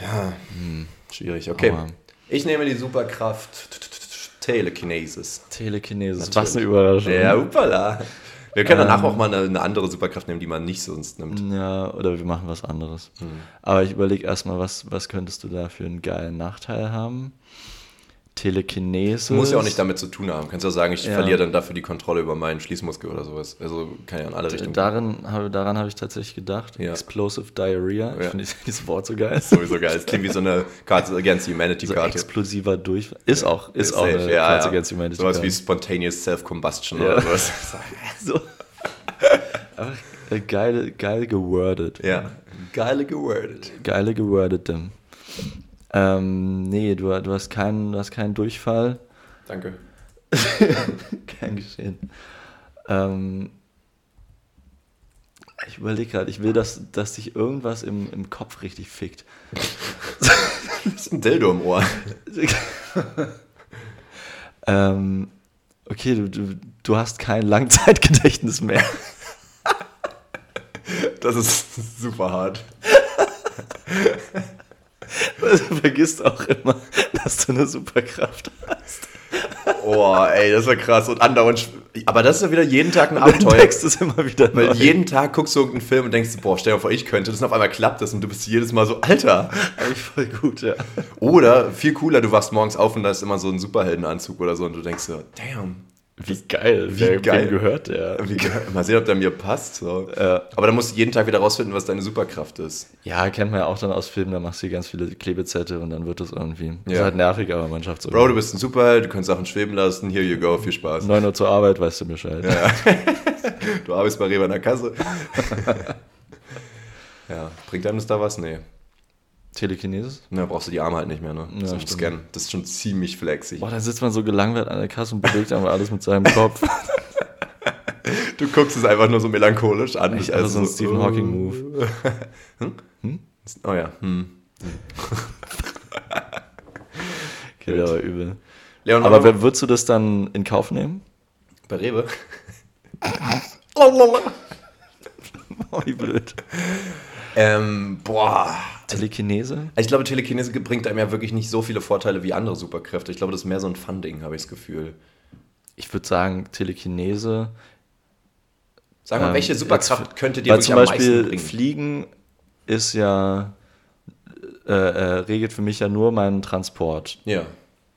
Ja, schwierig. Okay. Aber- Ich nehme die Superkraft Telekinesis. Telekinesis, Natürlich. was eine Überraschung. Ja, upala. Wir können danach Ähm. auch mal eine, eine andere Superkraft nehmen, die man nicht sonst nimmt. Ja, oder wir machen was anderes. Hm. Aber ich überlege erstmal, was, was könntest du da für einen geilen Nachteil haben? Telekinese. Muss ja auch nicht damit zu tun haben. Kannst ja sagen, ich Ja. verliere dann dafür die Kontrolle über meinen Schließmuskel oder sowas. Also kann ja in alle Richtungen. Darin habe, daran habe ich tatsächlich gedacht. Ja. Explosive Diarrhea. Ich Ja. finde dieses Wort so geil. Sowieso geil. Es klingt wie so eine Cards Against Humanity So Karte. explosiver Durchfall. Ist auch, ist auch safe, eine ja, Cards. Against Humanity. Sowas wie. Spontaneous Self-Combustion oder sowas. so. Äh, geil, geil gewordet. ja. Geile gewordet. Geile gewordete. Ähm, nee, du, du, hast keinen, du hast keinen Durchfall. Danke. Kein Geschehen. Ähm, ich überlege gerade, ich will, dass, dass sich irgendwas im, im Kopf richtig fickt. Das ist ein Dildo im Ohr. ähm, okay, du, du, du hast kein Langzeitgedächtnis mehr. Das ist super hart. Du vergisst auch immer, dass du eine Superkraft hast. Oh, ey, das war krass. Und andauernd. Aber das ist ja wieder jeden Tag ein Abenteuer. entdeckst es immer wieder Weil neu. jeden Tag guckst du irgendeinen Film und denkst, boah, stell dir vor, ich könnte das und auf einmal klappt das und du bist jedes Mal so, Alter. Eigentlich voll gut, ja. Oder viel cooler, du wachst morgens auf und da ist immer so ein Superheldenanzug oder so und du denkst so, damn. Wie geil. Wie Wer, geil. Gehört der? Wie geil. Mal sehen, ob der mir passt. So. Ja. Aber dann musst du jeden Tag wieder rausfinden, was deine Superkraft ist. Ja, kennt man ja auch dann aus Filmen, da machst du ganz viele Klebezette und dann wird das irgendwie. Ist Ja. halt nervig, aber man schafft es Bro, du bist ein Superheld, du kannst Sachen schweben lassen, here you go, viel Spaß. 9 Uhr zur Arbeit, weißt du Bescheid. Du arbeitest bei Rewe in der Kasse. ja, bringt einem das da was? Nee. Telekinesis? Da brauchst du die Arme halt nicht mehr, ne? Ja, Zum. Scannen. Das ist schon ziemlich flexig. Boah, dann sitzt man so gelangweilt an der Kasse und bewegt einfach alles mit seinem Kopf. Du guckst es einfach nur so melancholisch an. Echt, also so ein Stephen Hawking-Move. Hm? Oh ja. Hm. Okay, der war übel. Leon, Aber Aber wer- würdest du das dann in Kauf nehmen? bei Rewe. Oh, wie blöd. ähm, boah. Telekinese? Ich glaube, Telekinese bringt einem ja wirklich nicht so viele Vorteile wie andere Superkräfte. Ich glaube, das ist mehr so ein Fun-Ding, habe ich das Gefühl. Ich würde sagen, Telekinese. Sag mal, ähm, welche Superkraft jetzt- könnte dir wirklich zum am Beispiel meisten bringen? Fliegen ist ja. Äh, äh, regelt für mich ja nur meinen Transport. Ja.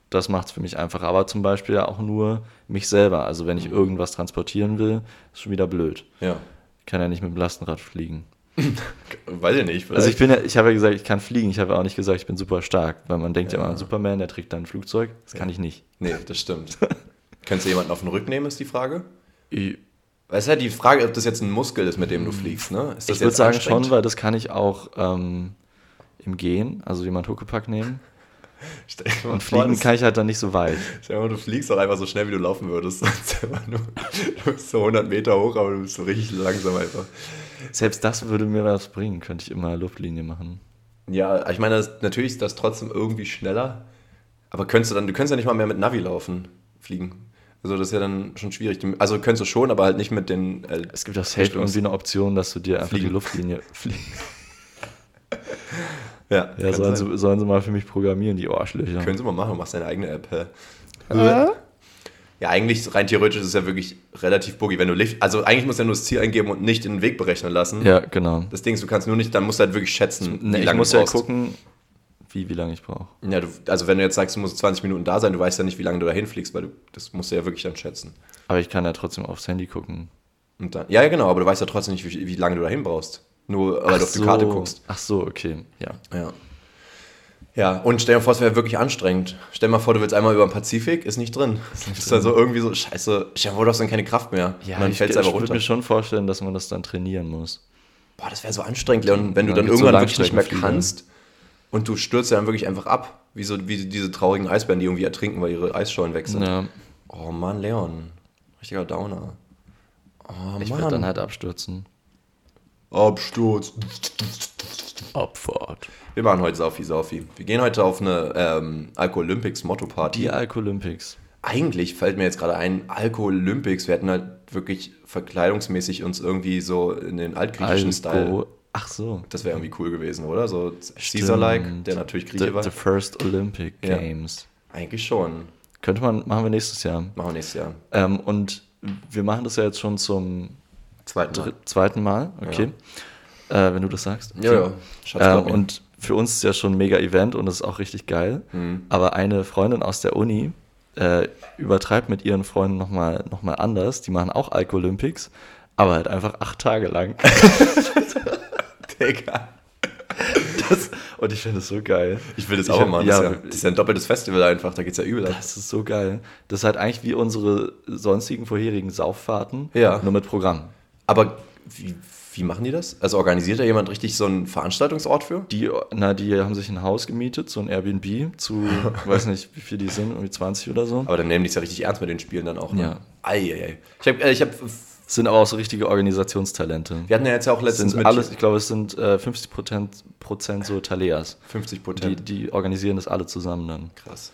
Das macht es für mich einfacher. Aber zum Beispiel ja auch nur mich selber. Also wenn ich Mhm. irgendwas transportieren will, ist schon wieder blöd. Ja. Ich kann ja nicht mit dem Lastenrad fliegen. Weiß ich nicht. Also ich bin ja, ich habe ja gesagt, ich kann fliegen. Ich habe ja auch nicht gesagt, ich bin super stark. Weil man denkt ja, Ja. immer an Superman, der trägt dann ein Flugzeug. Das kann ich nicht. Nee, das stimmt. Könntest du jemanden auf den Rücken nehmen, ist die Frage? Ich, es ist ja die Frage, ob das jetzt ein Muskel ist, mit dem du fliegst, ne? Ich würde sagen schon, weil das kann ich auch ähm, im Gehen, also jemand Huckepack nehmen. Und vor, fliegen kann ich halt dann nicht so weit. Stell dir mal, du fliegst auch einfach so schnell, wie du laufen würdest. Nur, du bist so 100 Meter hoch, aber du bist so richtig langsam einfach. Selbst das würde mir was bringen, könnte ich immer Luftlinie machen. Ja, ich meine, das, natürlich ist das trotzdem irgendwie schneller. Aber könntest du dann, du könntest ja nicht mal mehr mit Navi laufen, fliegen. Also das ist ja dann schon schwierig. Du- Also könntest du schon, aber halt nicht mit den. Äh, Es gibt auch safe irgendwie eine Option, dass du dir einfach Fliegen. die Luftlinie fliegst. ja, Ja, sollen sie, sollen sie mal für mich programmieren, die Arschlöcher. Können sie mal machen, machst deine eigene App. hä? Ja, eigentlich rein theoretisch ist es ja wirklich relativ buggy, wenn du Lift. Also eigentlich musst du ja nur das Ziel eingeben und nicht den Weg berechnen lassen. Ja, genau. Das Ding ist, du kannst nur nicht, dann musst du halt wirklich schätzen, Nee, wie ich lange muss du ja brauchst. gucken, wie, wie lange ich brauche. Ja, du, also wenn du jetzt sagst, du musst 20 Minuten da sein, du weißt ja nicht, wie lange du dahin fliegst, weil du, das musst du ja wirklich dann schätzen. Aber ich kann ja trotzdem aufs Handy gucken. Und dann, ja, ja, genau, aber du weißt ja trotzdem nicht, wie, wie lange du dahin brauchst. Nur weil du auf die Karte guckst. Ach so, okay, ja. Ja. Ja, und stell dir vor, es wäre wirklich anstrengend. Stell dir mal vor, du willst einmal über den Pazifik, ist nicht drin. Ist nicht dann so irgendwie so, scheiße, dir vor, du hast dann keine Kraft mehr. Ja, und dann ich, fällt es ich einfach würde runter. mir schon vorstellen, dass man das dann trainieren muss. Boah, das wäre so anstrengend, Leon, wenn du Dann dann gibt's so irgendwann wirklich nicht mehr kannst und du stürzt dann wirklich einfach ab. Wie, so, wie diese traurigen Eisbären, die irgendwie ertrinken, weil ihre Eisschollen weg sind. Ja, Oh Mann, Leon. Richtiger Downer. Oh ich würde dann halt abstürzen. Absturz. Abfahrt. Wir machen heute Saufi Saufi. Wir gehen heute auf eine ähm, Alko-Olympics Motto-Party. Die Alkolympics. Eigentlich fällt mir jetzt gerade ein, Alko-Olympics, wir hätten halt wirklich verkleidungsmäßig uns irgendwie so in den altgriechischen Style. Alko. Ach so. Das wäre irgendwie cool gewesen, oder? So Caesar-like, der natürlich Grieche The, war. the First Olympic Ja. Games. Eigentlich schon. Könnte man, machen wir nächstes Jahr. Machen wir nächstes Jahr. Ähm, und wir machen das ja jetzt schon zum Zweiten Mal. zweiten Mal, okay. Äh, wenn du das sagst. Ja, ja. Schatz, Ähm, und für uns ist ja schon ein mega Event und das ist auch richtig geil. Mhm. Aber eine Freundin aus der Uni äh, übertreibt mit ihren Freunden nochmal noch mal anders. Die machen auch Alko-Olympics, aber halt einfach acht Tage lang. Digga. Das, und ich finde das so geil. Ich will das Ich auch machen. Das, ja, ist ja, das ist ja ein doppeltes Festival einfach. Da geht's ja übel ab. Das ist so geil. Das ist halt eigentlich wie unsere sonstigen vorherigen Sauffahrten, Ja. nur mit Programm. Aber wie, wie machen die das? Also organisiert da jemand richtig so einen Veranstaltungsort für? Die, na, die haben sich ein Haus gemietet, so ein Airbnb zu, weiß nicht, wie viel die sind, irgendwie 20 oder so. Aber dann nehmen die es ja richtig ernst mit den Spielen dann auch. Ne? Ja. Eieiei. Ich habe, ich hab, Sind aber auch so richtige Organisationstalente. wir hatten ja jetzt ja auch letztens sind alles, ich glaube, es sind äh, 50 Prozent, Prozent so Taleas. 50 Die, Prozent. die organisieren das alle zusammen dann. Krass.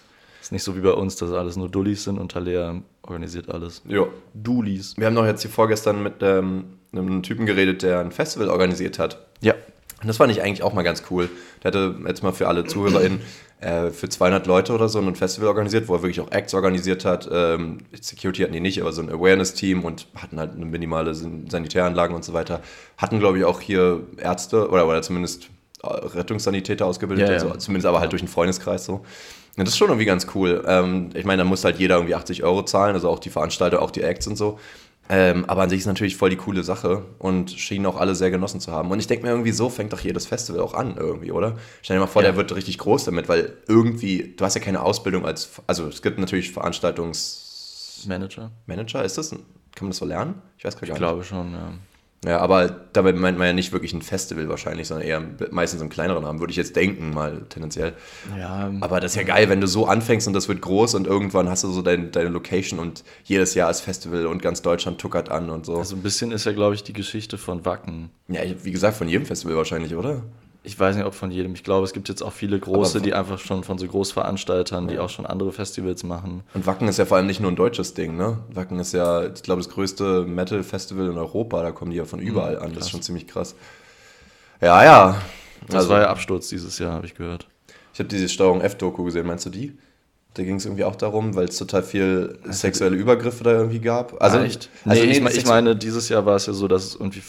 Ist nicht so wie bei uns, dass alles nur Dullis sind und Talea organisiert alles. Ja. Dulis. Wir haben noch jetzt hier vorgestern mit ähm, einem Typen geredet, der ein Festival organisiert hat. Ja. Und das fand ich eigentlich auch mal ganz cool. Der hatte jetzt mal für alle ZuhörerInnen äh, für 200 Leute oder so ein Festival organisiert, wo er wirklich auch Acts organisiert hat. Ähm, Security hatten die nicht, aber so ein Awareness-Team und hatten halt eine minimale San- Sanitäranlagen und so weiter. Hatten, glaube ich, auch hier Ärzte oder, oder zumindest äh, Rettungssanitäter ausgebildet, Ja, ja. Also, zumindest aber halt durch einen Freundeskreis so. Und das ist schon irgendwie ganz cool. Ähm, ich meine, da muss halt jeder irgendwie 80 Euro zahlen, also auch die Veranstalter, auch die Acts und so. Ähm, aber an sich ist natürlich voll die coole Sache und schienen auch alle sehr genossen zu haben. Und ich denke mir irgendwie, so fängt doch jedes Festival auch an irgendwie, oder? Stell dir mal vor, Ja. der wird richtig groß damit, weil irgendwie, du hast ja keine Ausbildung als, also es gibt natürlich Veranstaltungsmanager, Manager? ist das? ein- Kann man das so lernen? Ich weiß gar Ich nicht. glaube schon, ja. Ja, aber dabei meint man ja nicht wirklich ein Festival wahrscheinlich, sondern eher meistens einen kleineren Namen, würde ich jetzt denken, mal tendenziell. Ja, Aber das ist ja geil, wenn du so anfängst und das wird groß und irgendwann hast du so dein, deine Location und jedes Jahr ist Festival und ganz Deutschland tuckert an und so. also ein bisschen ist ja, glaube ich, die Geschichte von Wacken. ja, wie gesagt, von jedem Festival wahrscheinlich, oder? Ich weiß nicht, ob von jedem. Ich glaube, es gibt jetzt auch viele große, die einfach schon von so Großveranstaltern, die auch schon andere Festivals machen. Und Wacken ist ja vor allem nicht nur ein deutsches Ding, ne? Wacken ist ja, ich glaube, das größte Metal-Festival in Europa, da kommen die ja von überall an, das ist schon ziemlich krass. Ja, ja. Das Also, war ja Absturz dieses Jahr, habe ich gehört. ich habe diese Steuerung F-Doku gesehen, meinst du die? Da ging es irgendwie auch darum, weil es total viel sexuelle Übergriffe da irgendwie gab. Also, Ah, echt? Also, nee, nee, ich, ich meine, dieses Jahr war es ja so, dass es irgendwie.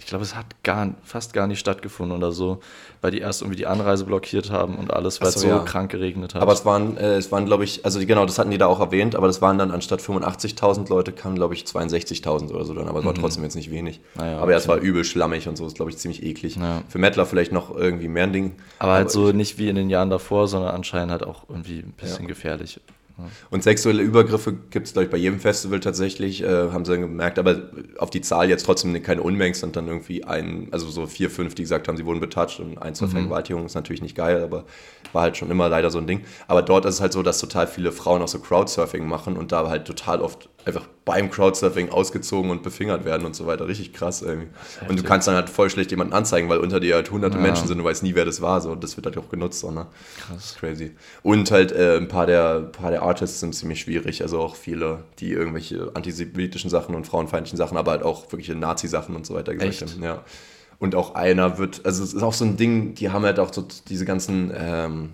Ich glaube, es hat gar, fast gar nicht stattgefunden oder so, weil die erst irgendwie die Anreise blockiert haben und alles, weil so, es so ja. krank geregnet hat. Aber es waren, äh, es waren glaube ich, also die, genau, das hatten die da auch erwähnt, aber das waren dann anstatt 85.000 Leute, kamen, glaube ich, 62.000 oder so dann, aber es war trotzdem jetzt nicht wenig. Naja, aber ja, es Mhm. Okay. war übel schlammig und so, ist, glaube ich, ziemlich eklig. Ja. Für Mettler vielleicht noch irgendwie mehr ein Ding. aber halt so nicht wie in den Jahren davor, sondern anscheinend halt auch irgendwie ein bisschen Ja. gefährlich. Und sexuelle Übergriffe gibt es, glaube ich, bei jedem Festival tatsächlich, äh, haben sie dann gemerkt, aber auf die Zahl jetzt trotzdem keine Unmengen, sind dann irgendwie ein, also so vier, fünf, die gesagt haben, sie wurden betatscht und ein, zwei Vergewaltigungen ist natürlich nicht geil, aber war halt schon immer leider so ein Ding. Aber dort ist es halt so, dass total viele Frauen auch so Crowdsurfing machen und da halt total oft einfach beim Crowdsurfing ausgezogen und befingert werden und so weiter. Richtig krass irgendwie. Und du kannst dann halt voll schlecht jemanden anzeigen, weil unter dir halt hunderte Ja. Menschen sind, du weißt nie, wer das war. So. Und das wird halt auch genutzt. So, ne? Krass. Crazy. Und halt äh, ein paar der, ein paar der Artists sind ziemlich schwierig. Also auch viele, die irgendwelche antisemitischen Sachen und frauenfeindlichen Sachen, aber halt auch wirkliche Nazi-Sachen und so weiter gesagt Echt? haben. Ja. Und auch einer wird, also es ist auch so ein Ding, die haben halt auch so diese ganzen, ähm,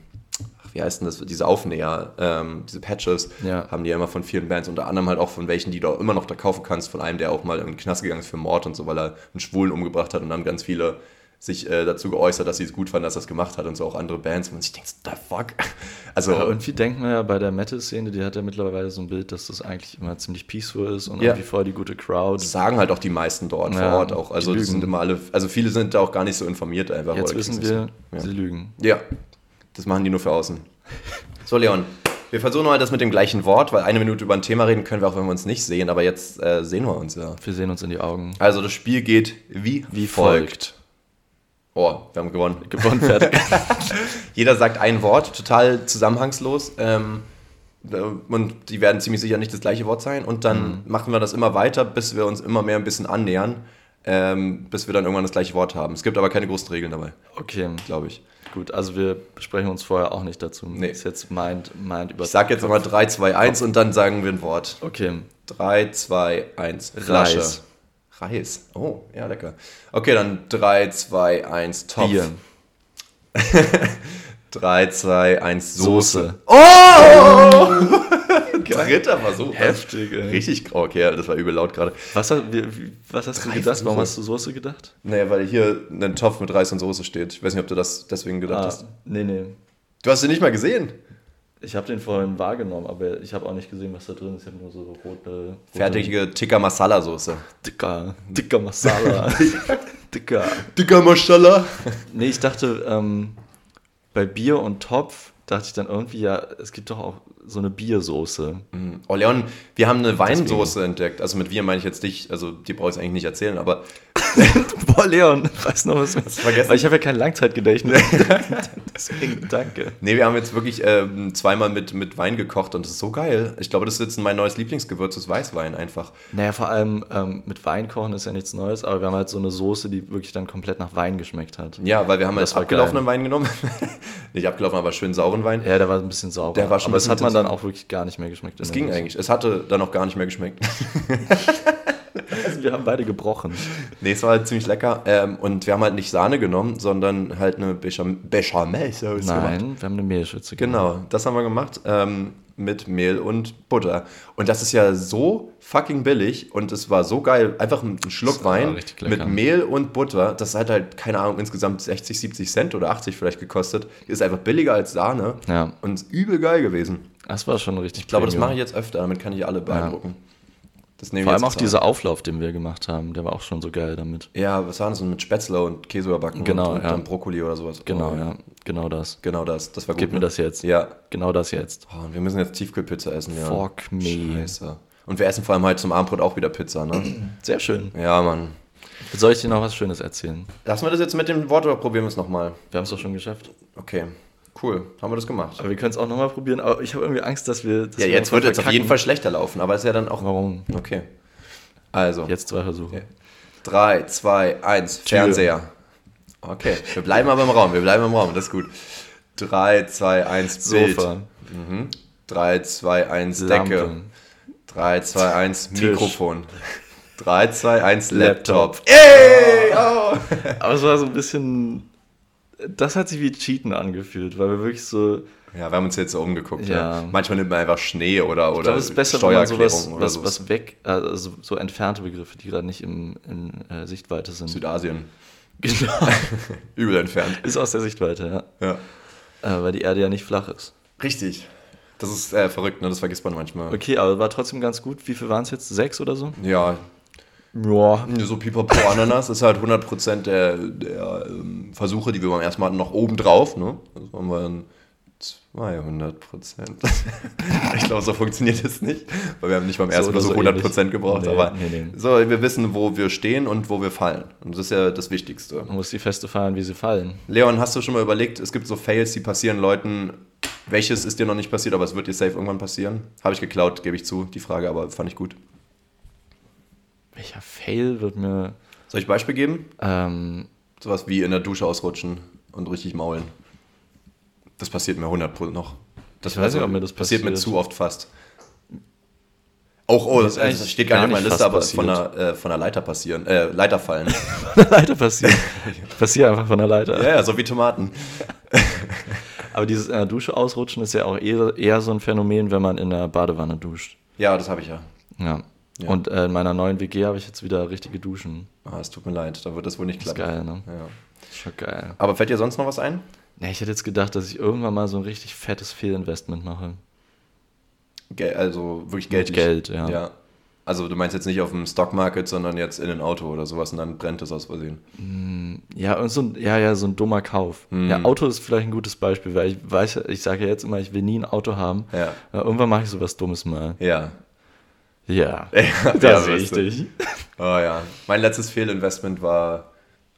wie heißt denn das, diese Aufnäher, ähm, diese Patches, Ja. haben die ja immer von vielen Bands, unter anderem halt auch von welchen, die du immer noch da kaufen kannst, von einem, der auch mal in den Knast gegangen ist für Mord und so, weil er einen Schwulen umgebracht hat und dann ganz viele sich äh, dazu geäußert, dass sie es gut fanden, dass er es gemacht hat und so auch andere Bands, wo man sich denkt, the fuck? Also, Aber irgendwie denkt man ja bei der Metal-Szene, die hat ja mittlerweile so ein Bild, dass das eigentlich immer ziemlich peaceful ist und Ja. irgendwie voll die gute Crowd. das sagen halt auch die meisten dort Ja, vor Ort auch. Also sind immer alle, also viele sind da auch gar nicht so informiert einfach. Jetzt wissen wir, so. Ja. sie lügen. Ja, das machen die nur für außen. So, Leon, wir versuchen mal das mit dem gleichen Wort, weil eine Minute über ein Thema reden können wir auch, wenn wir uns nicht sehen, aber jetzt äh, sehen wir uns ja. Wir sehen uns in die Augen. Also das Spiel geht wie, Wie folgt. folgt. Oh, wir haben gewonnen. Gewonnen, fertig. Jeder sagt ein Wort, total zusammenhangslos. Ähm, und die werden ziemlich sicher nicht das gleiche Wort sein. Und dann machen wir das immer weiter, bis wir uns immer mehr ein bisschen annähern, ähm, bis wir dann irgendwann das gleiche Wort haben. Es gibt aber keine großen Regeln dabei, Okay, glaube ich. Gut. Also wir besprechen uns vorher auch nicht dazu. Nee. Ist jetzt meint, meint über. Ich sag jetzt nochmal 3, 2, 1 und dann sagen wir ein Wort. Okay. 3, 2, 1. Flasche. Reis. Reis. Oh, ja, lecker. Okay, dann 3, 2, 1. Topf. Bier. 3, 2, 1. Soße. Soße. Oh! Dritter Versuch. Heftig, ey. Richtig grau. Okay, das war übel laut gerade. Was, was hast du Drei gedacht? Warum hast du Soße gedacht? Naja, weil hier ein Topf mit Reis und Soße steht. Ich weiß nicht, ob du das deswegen gedacht Ah, hast. nee, nee. Du hast den nicht mal gesehen. Ich habe den vorhin wahrgenommen, aber ich habe auch nicht gesehen, was da drin ist. Ich habe nur so rote, rote Fertige Tikka Masala Soße. Dicker, dicker Masala. dicker. Tikka Masala. Nee, ich dachte, ähm, bei Bier und Topf dachte ich dann irgendwie, ja, es gibt doch auch so eine Biersoße. Oh, Leon, wir haben eine Weinsoße entdeckt. Also mit wir meine ich jetzt dich. Also die brauche ich eigentlich nicht erzählen, aber Boah, Leon, weiß noch was. Hast du vergessen? Weil ich habe ja kein Langzeitgedächtnis. Deswegen danke. nee, wir haben jetzt wirklich ähm, zweimal mit, mit Wein gekocht und das ist so geil. Ich glaube, das ist jetzt mein neues Lieblingsgewürz, ist Weißwein einfach. Naja, vor allem ähm, mit Wein kochen ist ja nichts Neues, aber wir haben halt so eine Soße, die wirklich dann komplett nach Wein geschmeckt hat. Ja, weil wir haben Das war abgelaufenen geil. Wein genommen. nicht abgelaufen, aber schön sauren Wein. Ja, der war ein bisschen sauber. Der war schon aber bisschen hat man dann auch wirklich gar nicht mehr geschmeckt. Das ging eigentlich. Es hatte dann auch gar nicht mehr geschmeckt. Also wir haben beide gebrochen. nee, es war halt ziemlich lecker. Ähm, und wir haben halt nicht Sahne genommen, sondern halt eine Bechamel- Bechamel-Sauce gemacht. Nein, wir haben eine Mehlschütze gemacht. Genau, das haben wir gemacht. Ähm, mit Mehl und Butter. Und das ist ja so fucking billig und es war so geil. Einfach ein Schluck Wein mit Mehl und Butter. Das hat halt, keine Ahnung, insgesamt 60, 70 Cent oder 80 vielleicht gekostet. Ist einfach billiger als Sahne Ja, und ist übel geil gewesen. das war schon richtig Ich glaube, das mache ich jetzt öfter, damit kann ich alle beeindrucken. Das Vor allem auch dieser Auflauf, den wir gemacht haben, der war auch schon so geil damit. Ja, was war das? Mit Spätzle und Käse überbacken Genau, und, ja. dann Brokkoli oder sowas. Genau, Oh, ja, genau das. Genau das, das war gut. Gib mir ne? das jetzt. Ja. Genau das jetzt. Oh, und wir müssen jetzt Tiefkühlpizza essen, ja. Fuck me. Scheiße. Und wir essen vor allem heute zum Abendbrot auch wieder Pizza, ne? Sehr schön. ja, Mann. Soll ich dir noch was Schönes erzählen? Lassen wir das jetzt mit dem Wort oder probieren wir es nochmal? Wir haben es doch schon geschafft. Okay, cool. Haben wir das gemacht. Aber wir können es auch nochmal probieren. Aber ich habe irgendwie Angst, dass wir. Dass Ja, wir jetzt wird es auf jeden. Fall schlechter laufen, aber ist ja dann auch. Warum? Okay. Also, Jetzt zwei Versuche. 3, 2, 1, Tür. Fernseher. Okay, wir bleiben aber im Raum, wir bleiben im Raum, das ist gut. 3, 2, 1, Bild. Sofa. 3, 2, 1, Decke. Lampe. 3, 2, 1, Tisch. Mikrofon. 3, 2, 1, Laptop. Laptop. Ey! Oh! Aber es war so ein bisschen. Das hat sich wie Cheaten angefühlt, weil wir wirklich so. Ja, wir haben uns jetzt so umgeguckt. Ja. Ja. Manchmal nimmt man einfach Schnee oder, Ich oder glaube, es ist besser, wenn man Steuererklärung sowas oder was, so. was weg, also so entfernte Begriffe, die gerade nicht im, in äh, Sichtweite sind. Südasien. Genau. Übel entfernt. Ist aus der Sichtweite, Ja. ja. Äh, weil die Erde ja nicht flach ist. Richtig. Das ist äh, verrückt, ne? Das vergisst man manchmal. Okay, aber war trotzdem ganz gut. Wie viel waren es jetzt? Sechs oder so? Ja, Ja. so Pipapo Ananas ist halt 100% der, der ähm, Versuche, die wir beim ersten Mal hatten, noch oben drauf. Ne? Das waren wir dann 200%. ich glaube, so funktioniert es nicht, weil wir haben nicht beim ersten Versuch so 100% ähnlich. gebraucht. Nee, aber nee, nee. so, wir wissen, wo wir stehen und wo wir fallen. Und das ist ja das Wichtigste. Man muss die Feste fahren, wie sie fallen. Leon, hast du schon mal überlegt, es gibt so Fails, die passieren Leuten. Welches ist dir noch nicht passiert, aber es wird dir safe irgendwann passieren? Habe ich geklaut, gebe ich zu, die Frage, aber fand ich gut. Welcher Fail wird mir. Soll ich Beispiel geben? Ähm, Sowas wie in der Dusche ausrutschen und richtig maulen. Das passiert mir 100 Pro noch. Das Ich weiß nicht, ob mir das passiert. mir passiert. zu oft fast. Auch, oh, Mir das, also das steht gar gar nicht auf meiner Liste, aber fast von der, äh, von der Leiter passieren. Äh, Leiter fallen. von der Leiter passiert. Ich passiere einfach von der Leiter. ja, ja, so wie Tomaten. Aber dieses in der Dusche ausrutschen ist ja auch eher, eher so ein Phänomen, wenn man in der Badewanne duscht. Ja, das habe ich ja. Ja. Ja. Und äh, in meiner neuen WG habe ich jetzt wieder richtige Duschen. Ah, es tut mir leid, da wird das wohl nicht Das ist klappen. geil, ne? Ja. Ist schon geil. Aber fällt dir sonst noch was ein? Ja, ich hätte jetzt gedacht, dass ich irgendwann mal so ein richtig fettes Fehlinvestment mache. Gel also wirklich Geld. Geld, ja. ja. Also du meinst jetzt nicht auf dem Stockmarket, sondern jetzt in ein Auto oder sowas und dann brennt es aus Versehen. Ja, und so ein, ja, ja, so ein dummer Kauf. Mhm. Ja, Auto ist vielleicht ein gutes Beispiel, weil ich weiß, ich sage ja jetzt immer, ich will nie ein Auto haben. Ja. Irgendwann mache ich sowas Dummes mal. Ja. Ja, ja da sehe weißt ich du. dich. Oh ja. Mein letztes Fehlinvestment war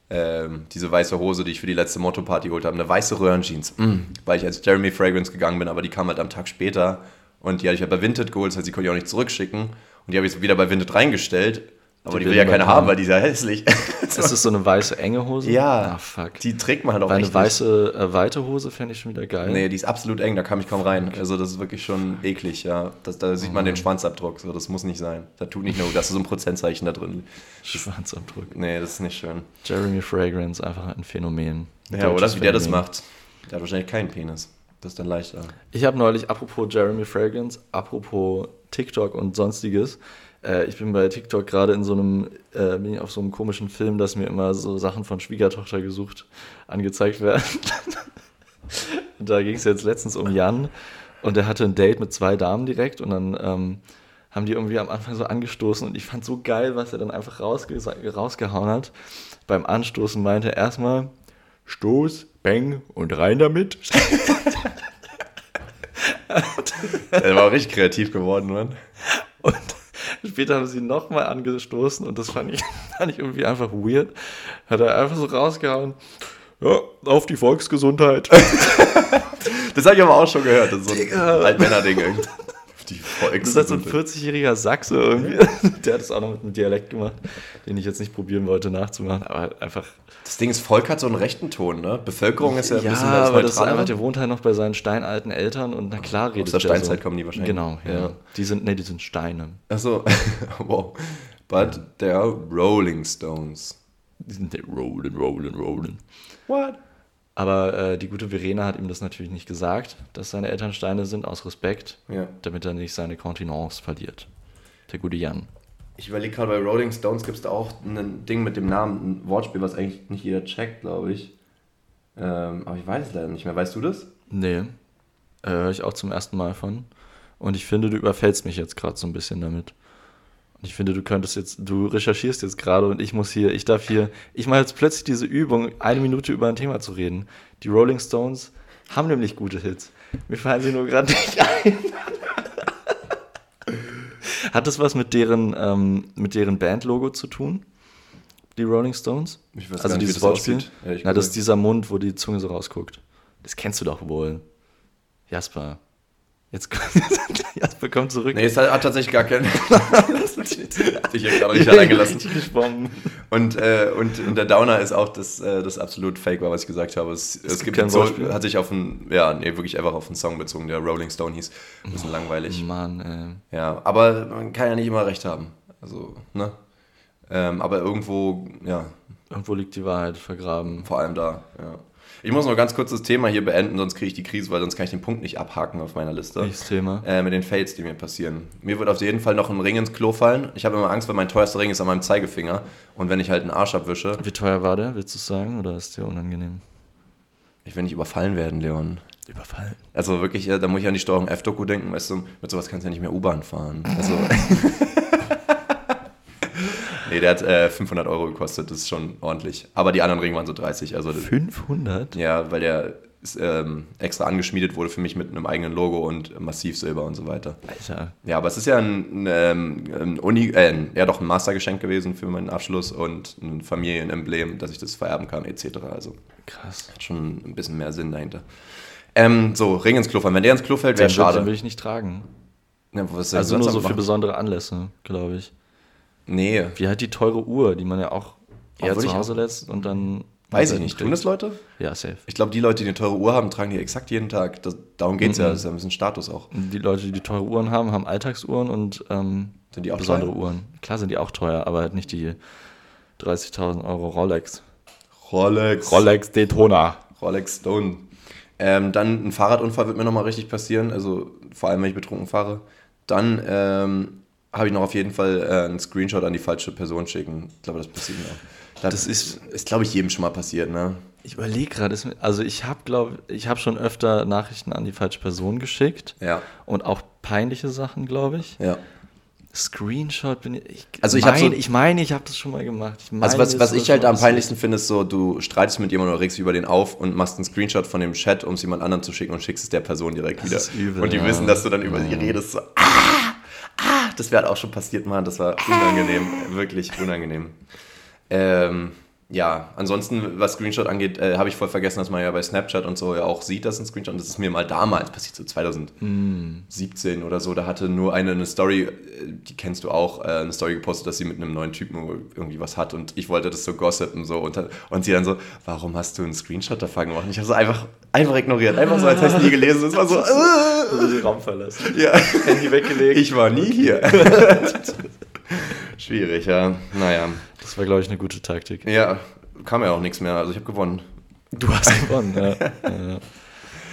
ähm, diese weiße Hose, die ich für die letzte Motto-Party geholt habe. Eine weiße Röhrenjeans. Mm. Weil ich als Jeremy Fragrance gegangen bin, aber die kam halt am Tag später. Und die hatte ich halt bei Vinted geholt, das heißt, die konnte ich auch nicht zurückschicken. Und die habe ich wieder bei Vinted reingestellt. Aber Die die, will ja keiner niemand haben, weil die ist ja hässlich. Ist das so eine weiße enge Hose? Ja. Ah, fuck. Die trägt man halt auch Weil eine echt nicht. weiße, äh, weite Hose fände ich schon wieder geil. Nee, die ist absolut eng, da kam ich kaum rein. Also das ist wirklich schon eklig, ja. Das, da sieht man Mhm. den Schwanzabdruck, so, das muss nicht sein. Da tut nicht nur, da ist so ein Prozentzeichen da drin. Schwanzabdruck. Nee, das ist nicht schön. Jeremy Fragrance, einfach ein Phänomen. Ja, oder Deutsches wie der das macht. Der hat wahrscheinlich keinen Penis. Das ist dann leichter. Ich habe neulich, apropos Jeremy Fragrance, apropos TikTok und sonstiges, äh, ich bin bei TikTok gerade in so einem, äh, bin ich auf so einem komischen Film, dass mir immer so Sachen von Schwiegertochter gesucht angezeigt werden. da ging es jetzt letztens um Jan und der hatte ein Date mit zwei Damen direkt und dann ähm, haben die irgendwie am Anfang so angestoßen und ich fand so geil, was er dann einfach rausge rausgehauen hat. Beim Anstoßen meinte er erstmal Stoß, Bang und rein damit. Der war auch richtig kreativ geworden, Mann. Später haben sie nochmal angestoßen und das fand ich, fand ich irgendwie einfach weird. Hat er einfach so rausgehauen. Ja, auf die Volksgesundheit. Das habe ich aber auch schon gehört. Das ist so ein Digga. Altmänner-Ding irgendwie. Die Das ist halt so ein 40-jähriger Sachse irgendwie. Der hat es auch noch mit einem Dialekt gemacht, den ich jetzt nicht probieren wollte nachzumachen. Aber einfach. Das Ding ist, Volk hat so einen rechten Ton, ne? Bevölkerung ist ja ein Ja, bisschen das aber das ist einfach, der wohnt halt noch bei seinen steinalten Eltern und na klar redet der der Steinzeit so. kommen die wahrscheinlich. Genau, ja. Ja. Die sind, nee, die sind Steine. Achso, wow. But they are Rolling Stones. Die sind der rollen, rollen, rollen. What? Aber äh, die gute Verena hat ihm das natürlich nicht gesagt, dass seine Eltern Steine sind, aus Respekt, Ja. damit er nicht seine Kontinence verliert. Der gute Jan. Ich überlege gerade, bei Rolling Stones gibt es da auch ein Ding mit dem Namen, ein Wortspiel, was eigentlich nicht jeder checkt, glaube ich. Ähm, aber ich weiß es leider nicht mehr. Weißt du das? Nee, äh, höre ich auch zum ersten Mal von. Und ich finde, du überfällst mich jetzt gerade so ein bisschen damit. Ich finde, du könntest jetzt, du recherchierst jetzt gerade und ich muss hier, ich darf hier, ich mache jetzt plötzlich diese Übung, eine Minute über ein Thema zu reden. Die Rolling Stones haben nämlich gute Hits. Mir fallen sie nur gerade nicht ein. Hat das was mit deren, ähm, mit deren Bandlogo zu tun? die Rolling Stones? Ich weiß also nicht, dieses das Wortspiel? Na, das ist dieser Mund, wo die Zunge so rausguckt. Das kennst du doch wohl. Jasper. Jetzt kommt, Jasper kommt zurück. Nee, es hat, hat tatsächlich gar keinen. hat dich ja gerade nicht allein gelassen. Und, äh, und, und der Downer ist auch, dass äh, das absolut fake war, was ich gesagt habe. Es, es, gibt gibt kein einen so, Wortspiel? hat sich auf einen, ja, nee, wirklich einfach auf einen Song bezogen, der Rolling Stone hieß. Ein bisschen langweilig. Mann, ey. Ja, aber man kann ja nicht immer recht haben. Also, ne? Ähm, aber irgendwo, ja, Irgendwo liegt die Wahrheit vergraben. vor allem da, ja. Ich muss noch ganz kurz das Thema hier beenden, sonst kriege ich die Krise, weil sonst kann ich den Punkt nicht abhaken auf meiner Liste. Welches Thema? Äh, mit den Fails, die mir passieren. Mir wird auf jeden Fall noch ein Ring ins Klo fallen. Ich habe immer Angst, weil mein teuerster Ring ist an meinem Zeigefinger. Und wenn ich halt einen Arsch abwische, Wie teuer war der? Willst du es sagen oder ist dir unangenehm? ich will nicht überfallen werden, Leon. Überfallen. Also wirklich, äh, da muss ich an die Steuerung F-Doku denken, weißt du, mit sowas kannst du ja nicht mehr U-Bahn fahren. Also. nee, der hat äh, 500 Euro gekostet, das ist schon ordentlich. Aber die anderen Ringe waren so 30. Also, das- 500? ja, weil der ist, ähm, extra angeschmiedet wurde für mich mit einem eigenen Logo und Massivsilber und so weiter. Alter. Ja, aber es ist ja ein, ein, ähm, ein Uni, äh, ja doch ein Mastergeschenk gewesen für meinen Abschluss und ein Familienemblem, dass ich das vererben kann, etc. Also Krass. hat schon ein bisschen mehr Sinn dahinter. Ähm, so, Ring ins Klo fallen. Wenn der ins Klo fällt, wäre will, den schade. will ich nicht tragen. Ja, Also nur so machen? für besondere Anlässe, glaube ich. Nee, Wie halt die teure Uhr, die man ja auch eher Obwohl zu Hause lässt und dann. weiß ich nicht. Tun das Leute? Ja, safe. Ich glaube, die Leute, die eine teure Uhr haben, tragen die exakt jeden Tag. Das, darum geht es Mhm. ja. Das ist ja ein bisschen Status auch. Die Leute, die teure Uhren haben, haben Alltagsuhren und ähm, Sind die auch besondere teuer? Uhren. Klar sind die auch teuer, aber halt nicht die 30.000 Euro Rolex. Rolex. Rolex Daytona. Rolex Stone. Ähm, dann ein Fahrradunfall wird mir nochmal richtig passieren, also vor allem, wenn ich betrunken fahre. Dann ähm, habe ich noch auf jeden Fall äh, einen Screenshot an die falsche Person schicken. Ich glaube, das passiert mir auch. Das, Das ist- ist, glaube ich, jedem schon mal passiert, ne? Ich überlege gerade, also ich habe, glaube ich, habe schon öfter Nachrichten an die falsche Person geschickt. Ja. Und auch peinliche Sachen, glaube ich. Ja. Screenshot bin ich. ich Also ich meine, so- ich meine, ich habe das schon mal gemacht. Ich meine, Also was, das was ich halt am peinlichsten finde, ist so, du streitest mit jemandem oder regst dich über den auf und machst einen Screenshot von dem Chat, um es jemand anderen zu schicken und schickst es der Person direkt wieder. ist übel, und die ja. wissen, dass du dann über sie redest, so, ah, ah, das wäre halt auch schon passiert, Mann, das war unangenehm, wirklich unangenehm. Ähm, ja, ansonsten, was Screenshot angeht, äh, habe ich voll vergessen, dass man ja bei Snapchat und so ja auch sieht, dass ein Screenshot, und das ist mir mal damals passiert, so 2017 oder so, da hatte nur eine, eine Story, äh, die kennst du auch, äh, eine Story gepostet, dass sie mit einem neuen Typen irgendwie was hat und ich wollte das so gossipen so und, und sie dann so, warum hast du einen Screenshot davon gemacht? Und ich habe so einfach, einfach ignoriert, einfach so, als hätte ich nie gelesen, es war so, äh, Raum verlassen. ja, Handy weggelegt. ich war nie hier. Schwierig, ja, naja. Das war, glaube ich, eine gute Taktik. Ja, kam ja auch nichts mehr, also ich habe gewonnen. Du hast gewonnen, ja. ja.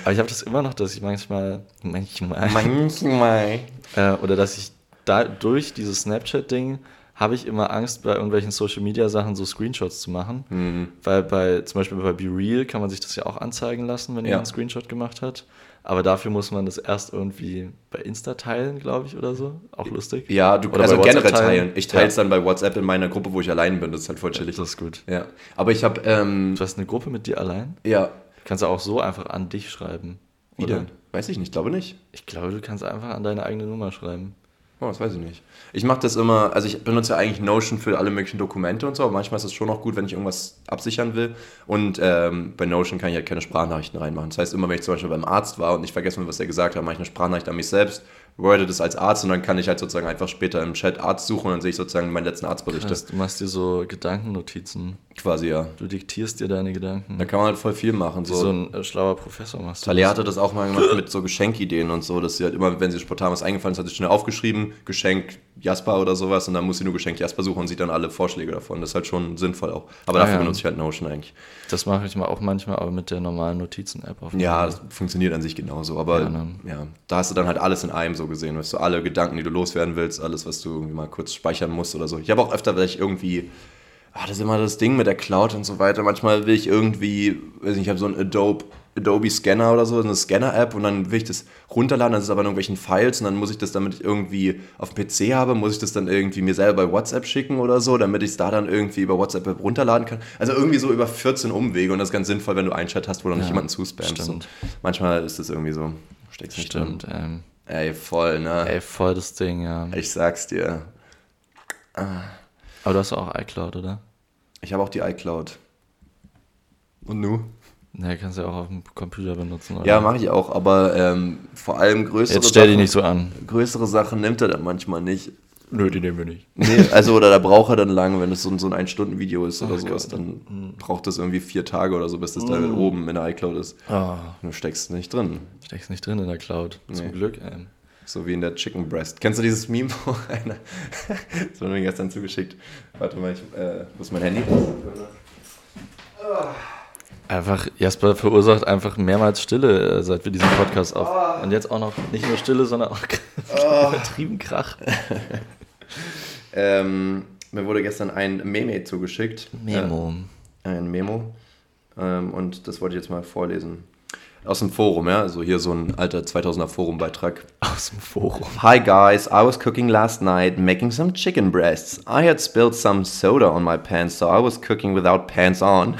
Aber ich habe das immer noch, dass ich manchmal, manchmal, Manchmal. äh, oder dass ich da durch dieses Snapchat-Ding habe ich immer Angst, bei irgendwelchen Social-Media-Sachen so Screenshots zu machen. Mhm. Weil bei, zum Beispiel bei BeReal kann man sich das ja auch anzeigen lassen, wenn Ja. jemand einen Screenshot gemacht hat. Aber dafür muss man das erst irgendwie bei Insta teilen, glaube ich, oder so. Auch lustig. Ja, du Oder also generell teilen. Ich teile es Ja. dann bei WhatsApp in meiner Gruppe, wo ich allein bin. Das ist halt voll chillig. Das ist gut. Ja. Aber ich habe, ähm, Du hast eine Gruppe mit dir allein? ja, Kannst du auch so einfach an dich schreiben. wie oder? denn? Weiß ich nicht, glaube nicht. Ich glaube, du kannst einfach an deine eigene Nummer schreiben. Oh, das weiß ich nicht. Ich mache das immer, also ich benutze ja eigentlich Notion für alle möglichen Dokumente und so, aber manchmal ist es schon auch gut, wenn ich irgendwas absichern will. Und ähm, bei Notion kann ich halt keine Sprachnachrichten reinmachen. Das heißt, immer wenn ich zum Beispiel beim Arzt war und ich vergessen will, was er gesagt hat, mache ich eine Sprachnachricht an mich selbst, worde das als Arzt und dann kann ich halt sozusagen einfach später im Chat Arzt suchen und dann sehe ich sozusagen meinen letzten Arztberichte. Krass, du machst dir so Gedankennotizen. Quasi, ja. Du diktierst dir deine Gedanken. Da kann man halt voll viel machen. Wie so ein äh, schlauer Professor machst du. Talia hatte das auch mal gemacht mit so Geschenkideen und so, dass sie halt immer, wenn sie spontan was eingefallen ist, hat sie schnell aufgeschrieben, Geschenk Jasper oder sowas und dann muss sie nur Geschenk Jasper suchen und sieht dann alle Vorschläge davon. Das ist halt schon sinnvoll auch. Aber Ah, dafür ja. benutze ich halt Notion eigentlich. Das mache ich mal auch manchmal, aber mit der normalen Notizen-App auf dem Ja, das funktioniert an sich genauso, aber Ja, ja, ne? da hast du dann halt alles in einem so gesehen. Weißt du, alle Gedanken, die du loswerden willst, alles, was du irgendwie mal kurz speichern musst oder so. Ich habe auch öfter, weil ich irgendwie, ah, das ist immer das Ding mit der Cloud und so weiter. Manchmal will ich irgendwie, weiß nicht, ich habe so einen Adobe, Adobe Scanner oder so, eine Scanner-App und dann will ich das runterladen, das ist aber in irgendwelchen Files und dann muss ich das, damit ich irgendwie auf dem PC habe, muss ich das dann irgendwie mir selber bei WhatsApp schicken oder so, damit ich es da dann irgendwie über WhatsApp runterladen kann. Also irgendwie so über 14 Umwege und das ist ganz sinnvoll, wenn du einen Chat hast, wo du nicht Ja, jemanden zuspammst. manchmal ist das irgendwie so, steckst nicht drin. Stimmt, ähm, Ey, voll, ne? ey, voll das Ding, ja. Ich sag's dir. Aber du hast auch iCloud, oder? Ich habe auch die iCloud. Und nu? Na, kannst du ja auch auf dem Computer benutzen. Oder? Ja, mache ich auch, aber ähm, vor allem größere Jetzt stell dich Sachen- nicht so an. Größere Sachen nimmt er dann manchmal nicht. Nö, die nehmen wir nicht. Nee, also oder da braucht er dann lange, wenn es so, ein- so ein Ein-Stunden-Video ist oder Ach sowas, Gott. dann braucht es irgendwie vier Tage oder so, bis das da oben in der iCloud ist. Ah, Du steckst nicht drin. steckst nicht drin in der Cloud. Zum Nee. Glück, ey. So wie in der Chicken Breast. Kennst du dieses Meme, wo einer. Das wurde mir gestern zugeschickt. Warte mal, ich, äh, wo ist mein Handy? Einfach, Jasper verursacht einfach mehrmals Stille, äh, seit wir diesen Podcast auf. Und jetzt auch noch nicht nur Stille, sondern auch übertrieben Krach. Ähm, mir wurde gestern ein Meme zugeschickt. Memo. Äh, ein Memo. Ähm, und das wollte ich jetzt mal vorlesen. Aus dem Forum, ja. Also hier so ein alter 2000er Forum-Beitrag. Aus dem Forum. Hi guys, I was cooking last night making some chicken breasts. I had spilled some soda on my pants, so I was cooking without pants on.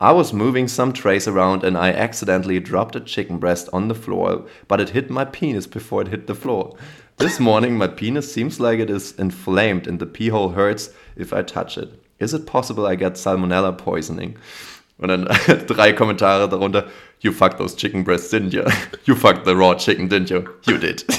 I was moving some trays around and I accidentally dropped a chicken breast on the floor, but it hit my penis before it hit the floor. This morning my penis seems like it is inflamed and the pee hole hurts if I touch it. Is it possible I get salmonella poisoning? Und dann drei Kommentare darunter. You fucked those chicken breasts, didn't you? You fucked the raw chicken, didn't you? You did.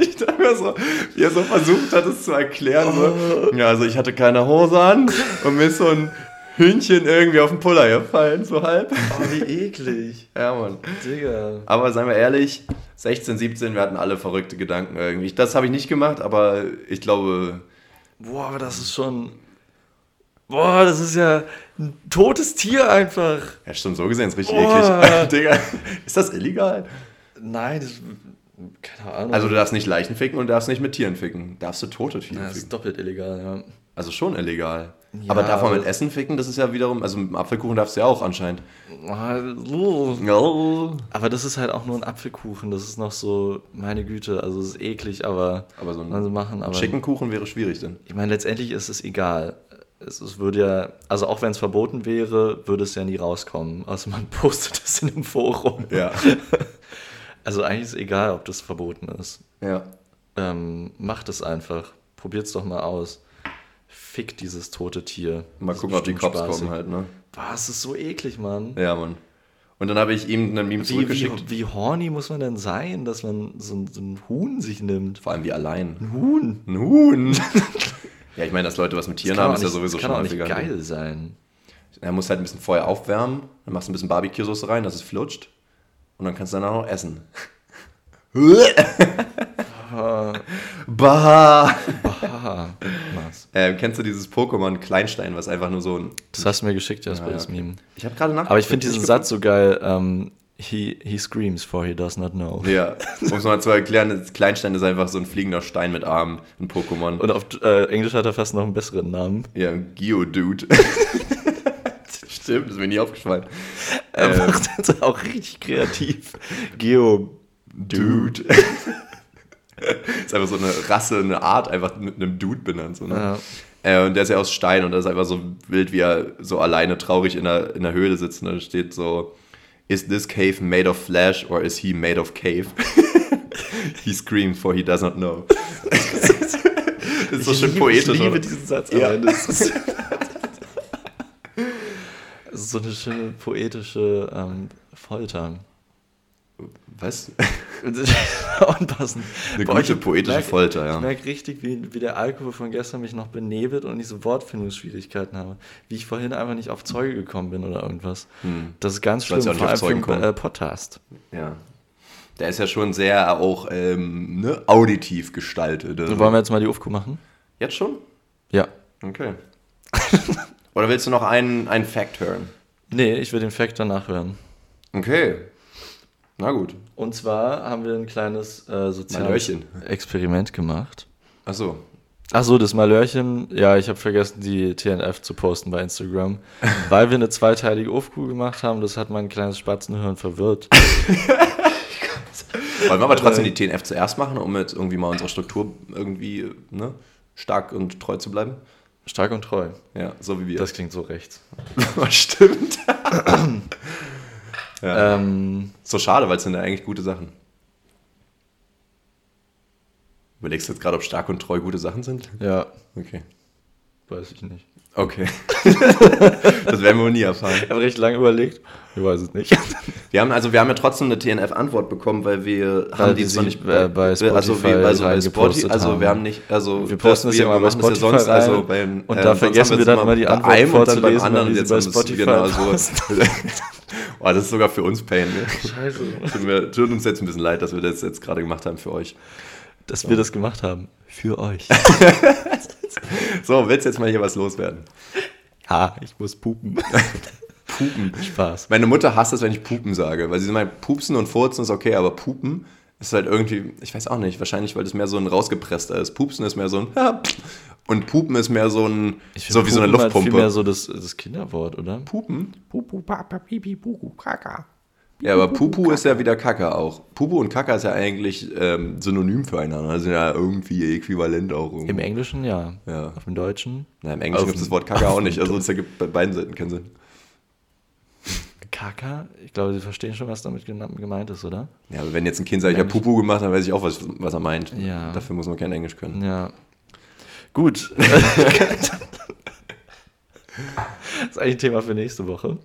ich dachte mir so, wie er so versucht hat, es zu erklären. So. Ja, also ich hatte keine Hose an und mir ist so ein Hühnchen irgendwie auf den Puller gefallen, so halb. Oh, wie eklig. Ja, Mann. Digga. Aber seien wir ehrlich, 16, 17, wir hatten alle verrückte Gedanken irgendwie. Das habe ich nicht gemacht, aber ich glaube, Boah, aber das ist schon. Boah, das ist ja ein totes Tier einfach. ja, stimmt, so gesehen ist richtig Boah. eklig. Digga, ist das illegal? Nein, das. Keine Ahnung. Also du darfst nicht Leichen ficken und darfst nicht mit Tieren ficken. Darfst du tote Tiere ja, das ist ficken. doppelt illegal, ja. Also schon illegal. Ja, aber darf man mit Essen ficken? Das ist ja wiederum, also mit dem Apfelkuchen darfst du ja auch anscheinend. Ah. Aber das ist halt auch nur ein Apfelkuchen. Das ist noch so, meine Güte, also es ist eklig, aber Aber so ein man so machen. Aber Chickenkuchen wäre schwierig denn. ich meine, letztendlich ist es egal. Es, es würde ja, also auch wenn es verboten wäre, würde es ja nie rauskommen. Also man postet es in einem Forum. Ja. Also eigentlich ist es egal, ob das verboten ist. ja. Ähm, macht es einfach. Probiert's doch mal aus. Fick dieses tote Tier. Mal Das gucken, ob die Cops spaßig. kommen halt, ne? Es ist so eklig, Mann. Ja, Mann. Und dann habe ich ihm einen Meme Wie, zurückgeschickt. wie, wie horny muss man denn sein, dass man so, ein- so ein Huhn sich nimmt? Vor allem wie allein. Ein Huhn. Ein Huhn. ja, ich meine, dass Leute was mit Tieren kann haben, ist ja sowieso das schon kann auch nicht häufiger. geil sein. Er muss halt ein bisschen Feuer aufwärmen, dann machst du ein bisschen Barbecue-Soße rein, dass es flutscht. Und dann kannst du danach noch essen. bah! Haha, was? Ähm, kennst du dieses Pokémon Kleinstein, was einfach nur so ein. Das hast du mir geschickt, Jasper, Ja, ja, das. Meme. Ich habe gerade nach. Aber ich finde diesen Satz so geil. Ähm, he, he screams for he does not know. Ja, um es mal zu erklären, Kleinstein ist einfach so ein fliegender Stein mit Armen, ein Pokémon. Und auf äh, Englisch hat er fast noch einen besseren Namen. ja, Geodude. Stimmt, das ist mir nie aufgefallen. Er Ähm, macht das auch richtig kreativ. Geo. Dude. ist einfach so eine Rasse, eine Art, einfach mit einem Dude benannt. So, ne? Ja. Äh, und der ist ja aus Stein und das ist einfach so wild, wie er so alleine traurig in der, in der Höhle sitzt. Und da steht so: Is this cave made of flesh or is he made of cave? he screams for he does not know. das ist so ich schön liebe, poetisch. Ich liebe oder? diesen Satz. Ja. das ist so eine schöne poetische ähm, Folter. Was? Unpassend. Eine Boah, gute ich poetische merk- Folter, Ich ja. merke richtig, wie, wie der Alkohol von gestern mich noch benebelt und ich so Wortfindungsschwierigkeiten habe. Wie ich vorhin einfach nicht auf Zeuge gekommen bin oder irgendwas. Das ist ganz schlimm, Hm. vor allem für einen äh, Podcast. ja. Der ist ja schon sehr auch ähm, ne, auditiv gestaltet. Also. Wollen wir jetzt mal die UFQ machen? Jetzt schon? Ja. Okay. Oder willst du noch einen, einen Fact hören? Nee, ich will den Fact danach hören. Okay. Na gut. Und zwar haben wir ein kleines äh, soziales. Experiment gemacht. Achso. Achso, das Malörchen, ja, ich habe vergessen, die TNF zu posten bei Instagram, weil wir eine zweiteilige UFQ gemacht haben. Das hat mein kleines Spatzenhirn verwirrt. Wollen wir aber trotzdem die TNF zuerst machen, um jetzt irgendwie mal unsere Struktur irgendwie ne, stark und treu zu bleiben? Stark und treu. Ja, so wie wir. Das klingt so rechts. Stimmt. Ja. Ähm, So schade, weil es sind ja eigentlich gute Sachen. Überlegst du jetzt gerade, ob stark und treu gute Sachen sind? ja. Okay. Weiß ich nicht. Okay. das werden wir wohl nie erfahren. Ich habe recht lange überlegt. Ich weiß es nicht. Wir haben, also wir haben ja trotzdem eine TNF-Antwort bekommen, weil wir Weil haben die die zwar nicht äh, bei also wir, also Spotify bei Spotify, also haben. wir haben nicht, also Wir posten das ja immer bei machen das Spotify sonst, also beim, und äh, da vergessen wir dann immer die bei Antwort einem und dann beim vorzulesen, anderen weil wir jetzt bei wir es- Spotify genau so. oh, das ist sogar für uns Pain. Ne? Scheiße. Tut, uns jetzt ein bisschen leid, dass wir das jetzt gerade gemacht haben für euch. Dass wir das gemacht haben. Für euch. So, willst du jetzt mal hier was loswerden? ha, ich muss pupen. Pupen. Spaß. Meine Mutter hasst es, wenn ich Pupen sage, weil sie meint, Pupsen und Furzen ist okay, aber Pupen ist halt irgendwie, ich weiß auch nicht, wahrscheinlich, weil das mehr so ein rausgepresster ist. Pupsen ist mehr so ein ja, und Pupen ist mehr so ein, Ich so wie so eine halt Luftpumpe. Viel mehr so das, das Kinderwort, oder? Pupen? Pupu, Papa, Pipi, Puku, Kaka. Ja, aber Pupu ist ja wieder Kacke auch. Pupu und Kacke ist ja eigentlich ähm, synonym füreinander. Also ja irgendwie äquivalent auch. Irgendwie. Im Englischen ja. Ja. Auf dem Deutschen. Na, Im Englischen gibt es das Wort Kacke auf auch nicht. Also es ergibt bei beiden Seiten keinen Sinn. Kaka? Ich glaube, Sie verstehen schon, was damit gemeint ist, oder? Ja, aber wenn jetzt ein Kind sagt, ich habe Pupu gemacht, dann weiß ich auch, was, was er meint. Ja. Dafür muss man kein Englisch können. Ja. Gut. das ist eigentlich ein Thema für nächste Woche.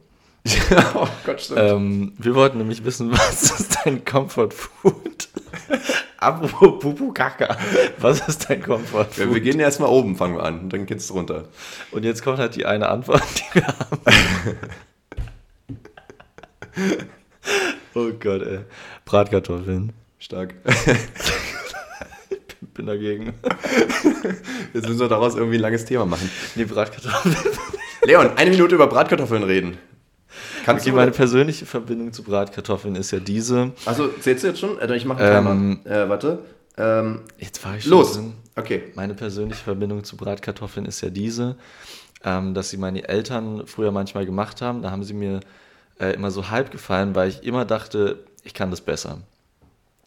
oh Gott, stimmt. Ähm, wir wollten nämlich wissen, was ist dein Comfort Food? Apropos Pupu Kaka. Was ist dein Comfort Ja, Food? wir gehen erstmal oben, fangen wir an. Dann geht's runter. Und jetzt kommt halt die eine Antwort, die wir haben. oh Gott, ey. Bratkartoffeln. Stark. Bin dagegen. Jetzt müssen wir daraus irgendwie ein langes Thema machen. Nee, Bratkartoffeln. Leon, eine Minute über Bratkartoffeln reden. Kannst Okay, du meine persönliche Verbindung zu Bratkartoffeln ist ja diese. Also, zählst du jetzt schon? Äh, Ich mache einen Ähm, Timer. Äh, warte. Ähm, Jetzt war ich schon los. drin. Okay. Meine persönliche Verbindung zu Bratkartoffeln ist ja diese, ähm, dass sie meine Eltern früher manchmal gemacht haben. Da haben sie mir äh, immer so halb gefallen, weil ich immer dachte, ich kann das besser.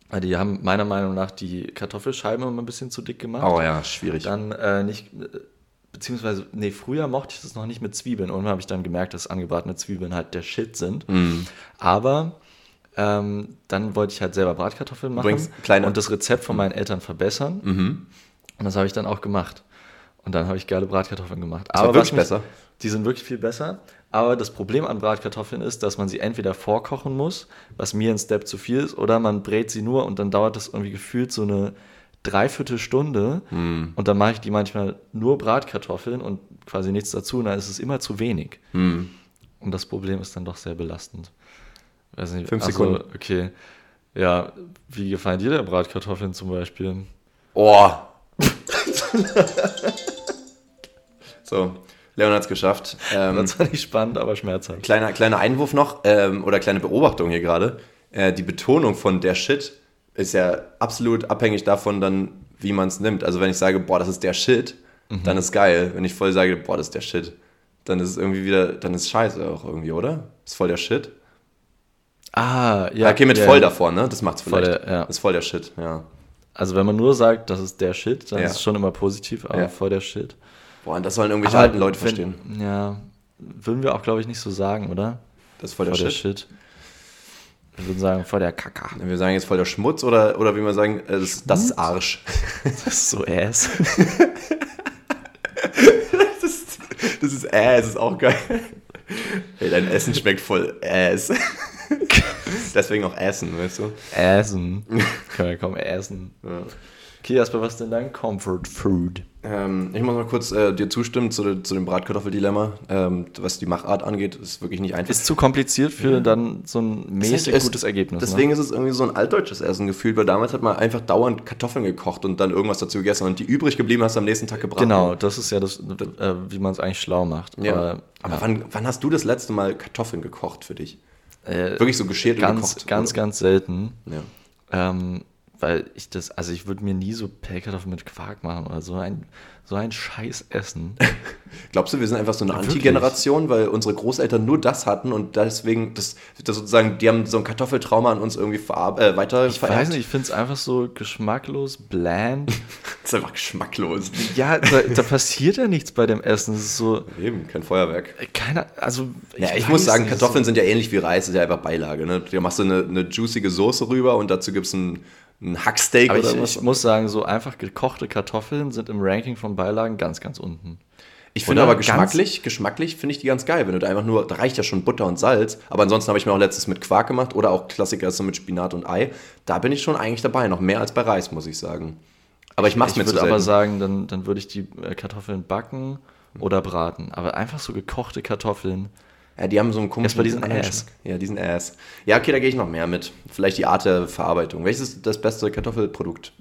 Weil die haben meiner Meinung nach die Kartoffelscheiben immer ein bisschen zu dick gemacht. Oh ja, schwierig. Dann äh, nicht, äh, beziehungsweise, nee, früher mochte ich das noch nicht mit Zwiebeln. Irgendwann habe ich dann gemerkt, dass angebratene Zwiebeln halt der Shit sind. Mhm. Aber ähm, dann wollte ich halt selber Bratkartoffeln machen und das Rezept von meinen Eltern verbessern. Mhm. Und das habe ich dann auch gemacht. Und dann habe ich geile Bratkartoffeln gemacht. war wirklich was mich- besser. Die sind wirklich viel besser. Aber das Problem an Bratkartoffeln ist, dass man sie entweder vorkochen muss, was mir ein Step zu viel ist, oder man brät sie nur und dann dauert das irgendwie gefühlt so eine Dreiviertelstunde. Hm. Und dann mache ich die manchmal nur Bratkartoffeln und quasi nichts dazu. Und dann ist es immer zu wenig. Hm. Und das Problem ist dann doch sehr belastend. Weiß nicht, Fünf also, Sekunden. Okay. Ja, wie gefallen dir denn Bratkartoffeln zum Beispiel? Oh. so, Leon hat's geschafft. Ähm, Das war nicht spannend, aber schmerzhaft. kleiner, kleiner Einwurf noch, ähm, oder kleine Beobachtung hier gerade. Äh, die Betonung von der Shit ist ja absolut abhängig davon dann, wie man es nimmt. Also wenn ich sage, boah, das ist der Shit, dann ist geil. Wenn ich voll sage, boah, das ist der Shit, dann ist es irgendwie wieder, dann ist scheiße auch irgendwie, oder? Ist voll der Shit. Ah, ja. Okay, mit ja, voll ja. davor, ne? Das macht's Voll vielleicht. der- ja. Ist voll der Shit, ja. Also wenn man nur sagt, das ist der Shit, dann ist es schon immer positiv, aber voll der Shit. Boah, und das sollen irgendwelche Aber alten Leute wenn- verstehen. Ja, würden wir auch, glaube ich, nicht so sagen, oder? Das ist voll der voll der Shit. Shit. Wir würden sagen, voll der Kaka. Wir sagen jetzt voll der Schmutz oder, oder wie man sagen, äh, das, das ist Arsch. Das ist so ass. Das ist, das ist Ass, ist auch geil. Ey, dein Essen schmeckt voll Ass. Deswegen auch Essen, weißt du? Assen. Können wir kaum essen. Ja. Okay, Jasper, was ist denn dein Comfort Food? Ähm, ich muss mal kurz äh, dir zustimmen zu, zu dem Bratkartoffeldilemma. Ähm, was die Machart angeht, ist wirklich nicht einfach. Ist zu kompliziert für dann so ein mäßig Es- gutes Ergebnis. Deswegen ne? ist es irgendwie so ein altdeutsches Essen gefühlt, weil damals hat man einfach dauernd Kartoffeln gekocht und dann irgendwas dazu gegessen und die übrig geblieben hast du am nächsten Tag gebraten. Genau, das ist ja das, äh, wie man es eigentlich schlau macht. Ja. Aber, Aber wann, wann hast du das letzte Mal Kartoffeln gekocht für dich? äh, Wirklich so geschält und ganz, gekocht? ganz, oder? ganz selten. Ja. Ähm, weil ich das, also ich würde mir nie so Pellkartoffeln mit Quark machen oder so ein, so ein Scheiß essen. Glaubst du, wir sind einfach so eine Wirklich? Anti-Generation, weil unsere Großeltern nur das hatten und deswegen, das, das sozusagen, die haben so ein Kartoffeltrauma an uns irgendwie äh, weiter Ich weiß nicht, ich finde es einfach so geschmacklos, bland. Das ist einfach geschmacklos. ja, da, da passiert ja nichts bei dem Essen. Es ist so, Eben, kein Feuerwerk. äh, keiner, also. Ja, ich muss sagen, Kartoffeln so- sind ja ähnlich wie Reis, ist ja einfach Beilage. Ne? Da machst du eine, eine juicige Soße rüber und dazu gibt es ein, ein Hacksteak Aber oder ich, was. ich muss sagen, so einfach gekochte Kartoffeln sind im Ranking von Beilagen ganz, ganz unten. Ich finde aber geschmacklich, geschmacklich finde ich die ganz geil. Wenn du da einfach nur, da reicht ja schon Butter und Salz. Aber ansonsten habe ich mir auch letztes mit Quark gemacht oder auch Klassiker ist so mit Spinat und Ei. Da bin ich schon eigentlich dabei, noch mehr als bei Reis, muss ich sagen. Aber ich mache es Ich mir zu würde aber sagen, dann, dann würde ich die äh, Kartoffeln backen oder braten. Aber einfach so gekochte Kartoffeln. Ja, die haben so einen komischen Erst bei diesen Ass. Ja, diesen Ass. Ja, okay, da gehe ich noch mehr mit. Vielleicht die Art der Verarbeitung. Welches ist das beste Kartoffelprodukt?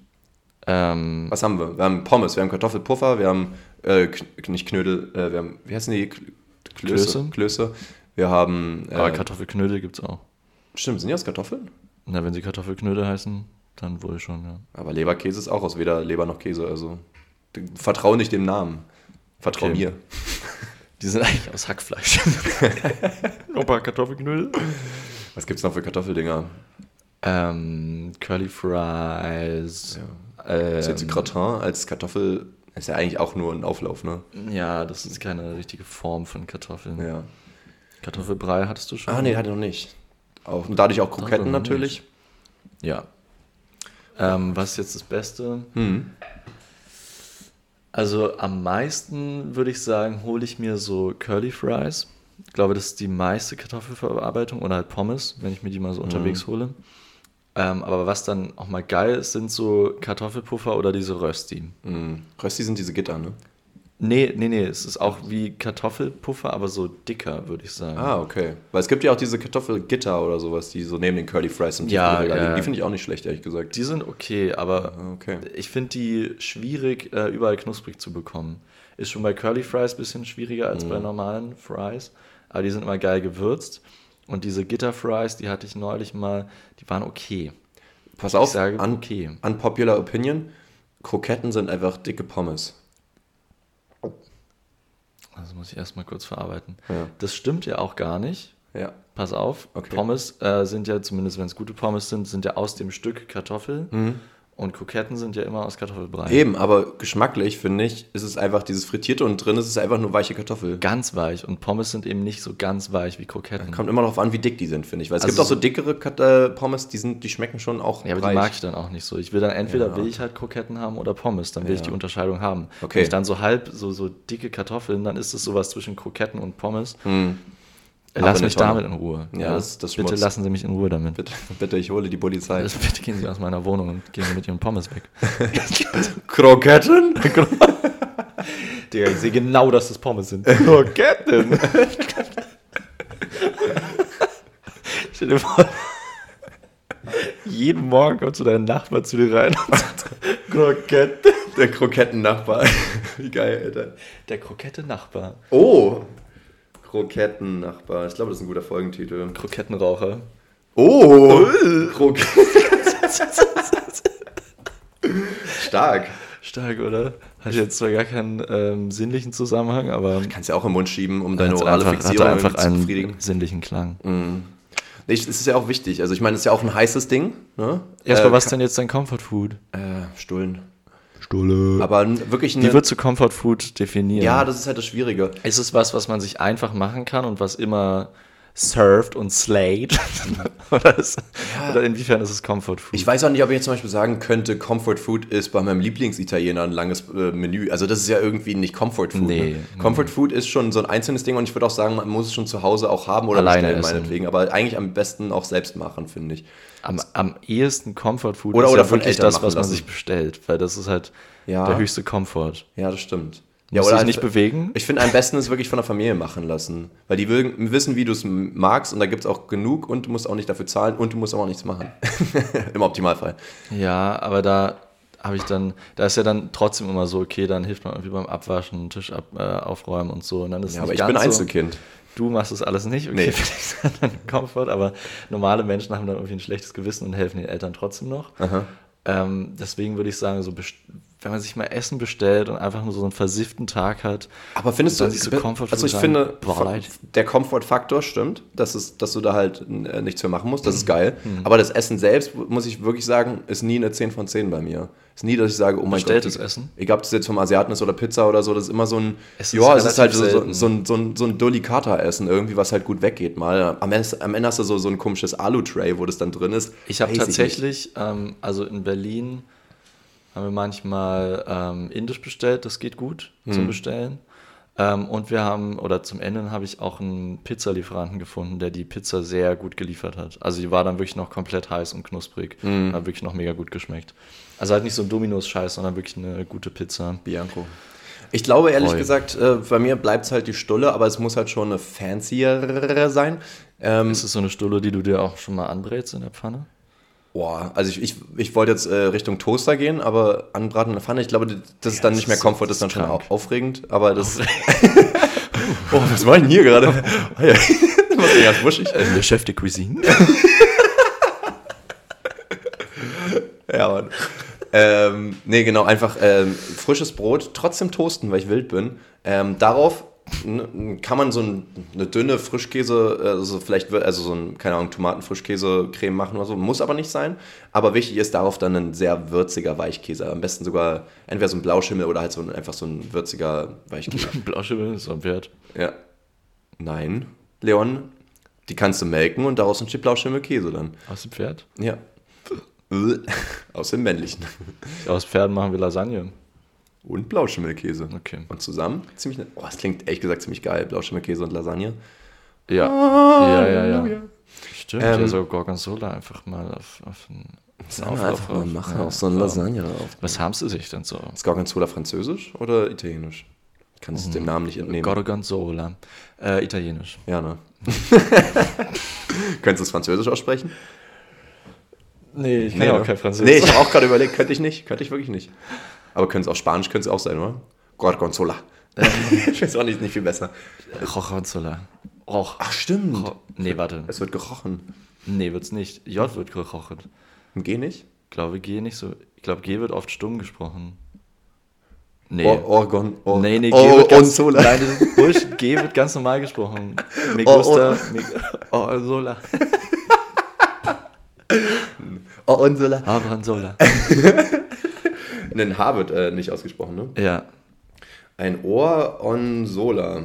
Ähm, Was haben wir? Wir haben Pommes, wir haben Kartoffelpuffer, wir haben, äh, nicht Knödel, äh, wir haben, wie heißen die? Kl- Klöße. Klöße. Klöße. Wir haben, aber äh, Kartoffelknödel gibt es auch. stimmt, sind die aus Kartoffeln? Na, wenn sie Kartoffelknödel heißen, dann wohl schon, ja. Aber Leberkäse ist auch aus weder Leber noch Käse, also vertrau nicht dem Namen. Vertrau Okay. mir. Die sind eigentlich aus Hackfleisch. Opa, Kartoffelknödel? Was gibt's noch für Kartoffeldinger? Ähm, Curly Fries. Ähm, Ist jetzt Gratin als Kartoffel, ist ja eigentlich auch nur ein Auflauf, ne? ja, das ist keine richtige Form von Kartoffeln. Ja. Kartoffelbrei hattest du schon? Ah, nee, hatte noch nicht. Auch, und dadurch auch Kroketten noch natürlich. Ja. Ähm, was ist jetzt das Beste? Hm. Also am meisten würde ich sagen, hole ich mir so Curly Fries. Ich glaube, das ist die meiste Kartoffelverarbeitung oder halt Pommes, wenn ich mir die mal so unterwegs hole. Ähm, aber was dann auch mal geil ist, sind so Kartoffelpuffer oder diese Rösti. Hm. Rösti sind diese Gitter, ne? Nee, nee, nee, es ist auch wie Kartoffelpuffer, aber so dicker, würde ich sagen. Ah, okay. Weil es gibt ja auch diese Kartoffelgitter oder sowas, die so neben den Curly Fries im Ja, Tiefkühlregal ja. Die finde ich auch nicht schlecht, ehrlich gesagt. Die sind okay, aber Ah, okay. ich finde die schwierig, äh, überall knusprig zu bekommen. Ist schon bei Curly Fries ein bisschen schwieriger als Mhm. bei normalen Fries, aber die sind immer geil gewürzt. Und diese Gitter Fries, die hatte ich neulich mal, die waren okay. Pass auf, ich sage un okay. unpopular opinion, Kroketten sind einfach dicke Pommes. Also muss ich erstmal kurz verarbeiten. Ja. Das stimmt ja auch gar nicht. Ja. Pass auf, Okay. Pommes äh, sind ja, zumindest wenn es gute Pommes sind, sind ja aus dem Stück Kartoffel. Und Kroketten sind ja immer aus Kartoffelbrei. Eben, aber geschmacklich, finde ich, ist es einfach dieses Frittierte und drin ist es einfach nur weiche Kartoffel. Ganz weich. Und Pommes sind eben nicht so ganz weich wie Kroketten. Kommt immer darauf an, wie dick die sind, finde ich. Weil es Also gibt auch so dickere Kat äh, Pommes, die, sind, die schmecken schon auch Ja, aber reich. die mag ich dann auch nicht so. Ich will dann entweder Ja. will ich halt Kroketten haben oder Pommes, dann will ich Ja. die Unterscheidung haben. Okay. Wenn ich dann so halb so, so dicke Kartoffeln, dann ist es sowas zwischen Kroketten und Pommes. Hm. Lass mich damit in Ruhe. Ja, das- das Bitte lassen Sie mich in Ruhe damit. Bitte, bitte, ich hole die Polizei. Also bitte gehen Sie aus meiner Wohnung und gehen Sie mit Ihren Pommes weg. Kroketten? Digga, ich sehe genau, dass das Pommes sind. Kroketten! Stell dir vor, jeden Morgen kommt so dein Nachbar zu dir rein und sagt, Krokette. Der Krokettennachbar. Wie geil, Alter. Der Krokette-Nachbar. Oh! Krokettennachbar. Ich glaube, das ist ein guter Folgentitel. Krokettenraucher. Oh! Kroketten. Stark. Stark, oder? Hat jetzt zwar gar keinen ähm, sinnlichen Zusammenhang, aber Kannst ja auch im Mund schieben, um deine orale einfach, Fixierung einfach zu einen befriedigen. sinnlichen Klang. Nee, Es ist ja auch wichtig. Also ich meine, es ist ja auch ein heißes Ding. Ne? Erstmal, Äh, was denn jetzt dein Comfort Food? Äh, Stullen. Stulle. Aber wirklich eine... Wie würdest du Comfort Food definieren? ja, das ist halt das Schwierige. Ist es was, was man sich einfach machen kann und was immer served und slayed? oder, ist, oder inwiefern ist es Comfort Food? Ich weiß auch nicht, ob ich jetzt zum Beispiel sagen könnte, Comfort Food ist bei meinem Lieblingsitaliener ein langes äh, Menü. Also das ist ja irgendwie nicht Comfort Food. Nee, ne? Comfort Food ist schon so ein einzelnes Ding und ich würde auch sagen, man muss es schon zu Hause auch haben oder Alleine bestellen, essen. meinetwegen. Aber eigentlich am besten auch selbst machen, finde ich. Am, am ehesten Comfort Food Oder- ist oder ja von wirklich das, was man lassen. sich bestellt, weil das ist halt Ja. der höchste Komfort. Ja, das stimmt. Ja, Muss oder dich halt- nicht bewegen? Ich finde, am besten ist wirklich von der Familie machen lassen. Weil die wissen, wie du es magst und da gibt es auch genug und du musst auch nicht dafür zahlen und du musst auch nichts machen. Im Optimalfall. Ja, aber da habe ich dann, da ist ja dann trotzdem immer so, okay, dann hilft man irgendwie beim Abwaschen, Tisch ab, äh, aufräumen und so. Und dann ist Ja, aber ich bin so, Einzelkind. Du machst das alles nicht, okay, Nee. finde ich dann Komfort, aber normale Menschen haben dann irgendwie ein schlechtes Gewissen und helfen den Eltern trotzdem noch. Ähm, deswegen würde ich sagen, so wenn man sich mal Essen bestellt und einfach nur so einen versifften Tag hat, Aber findest du, so Comfort also ich finde, Boah, der Komfortfaktor stimmt, dass, es, dass du da halt äh, nichts für machen musst, das Mhm. ist geil. Aber das Essen selbst, muss ich wirklich sagen, ist nie eine 10 von 10 bei mir. Ist nie, dass ich sage, oh mein Bestelltes Gott. Essen? Egal, ob das jetzt vom Asiaten ist oder Pizza oder so, das ist immer so ein, Es ist ja, es ist halt so, so, so ein, so ein, so ein Dullikata-Essen irgendwie, was halt gut weggeht mal. Am Ende, am Ende hast du so, so ein komisches Alu-Tray, wo das dann drin ist. Ich habe tatsächlich, ähm, also in Berlin haben wir manchmal ähm, Indisch bestellt, das geht gut Hm. zum Bestellen. Ähm, und wir haben, oder zum Ende habe ich auch einen Pizzalieferanten gefunden, der die Pizza sehr gut geliefert hat. Also die war dann wirklich noch komplett heiß und knusprig. Mhm. Hat wirklich noch mega gut geschmeckt. Also halt nicht so ein Dominos-Scheiß, sondern wirklich eine gute Pizza. Bianco. Ich glaube, ehrlich Voll. gesagt, äh, bei mir bleibt es halt die Stulle, aber es muss halt schon eine fancier sein. Ähm, Ist es so eine Stulle, die du dir auch schon mal anbrätst in der Pfanne? Boah, also ich, ich, ich wollte jetzt äh, Richtung Toaster gehen, aber anbraten in der Pfanne, ich glaube, das ist dann nicht mehr Komfort, das ist dann schon krank. au- aufregend, aber das... oh, was war denn hier gerade? Oh, ja. Was ist ganz wuschig? Le Chef de Cuisine. Ja, Mann. ähm, nee, genau, einfach ähm, frisches Brot, trotzdem toasten, weil ich wild bin. Ähm, darauf kann man so ein, eine dünne Frischkäse, also vielleicht, wird- also so ein, keine Ahnung, Tomaten-Frischkäse-Creme machen oder so, muss aber nicht sein. Aber wichtig ist darauf dann ein sehr würziger Weichkäse. Am besten sogar entweder so ein Blauschimmel oder halt so ein, einfach so ein würziger Weichkäse. Blauschimmel ist am Wert. ja. Nein, Leon, die kannst du melken und daraus entsteht Blauschimmelkäse dann. Aus dem Pferd? Ja. Aus dem männlichen. Aus Pferden machen wir Lasagne. Und Blauschimmelkäse. Okay. Und zusammen ziemlich. ne- Oh, das klingt ehrlich gesagt ziemlich geil. Blauschimmelkäse und Lasagne. Ja. ja, ja, ja. Halleluja. Stimmt, Ähm, ja, so Gorgonzola einfach mal auf, auf ein Sollen wir einfach mal machen, auf so eine Lasagne drauf. Was haben sie sich denn so? Ist Gorgonzola französisch oder italienisch? Ich kann es dem Namen nicht entnehmen. Gorgonzola. Äh, Italienisch. Ja, ne? Könntest du es französisch aussprechen? Nee, ich Nee, ne? Nee, ich habe auch gerade überlegt, könnte ich nicht. Könnte ich wirklich nicht. Aber könnte es auch Spanisch, könnte es auch sein, oder? Gorgonzola. ich weiß auch nicht, nicht viel besser. Gorgonzola. Roch. Ach, stimmt. Ro- Nee, warte. Es wird gerochen. Nee, wird's nicht. J wird gerochen. Und G nicht? Ich glaube, G nicht so. Ich glaube, G wird oft stumm gesprochen. Nee. Or, Orgon. Or, Nee, nee, G Or, wird ganz, Orgonzola. nein, Bullshit. G wird ganz normal gesprochen. Me gusta, me, oh, Sola. Orgonzola. Gorgonzola. Ein H wird äh, nicht ausgesprochen, ne? Ja. Ein Ohr on Sola.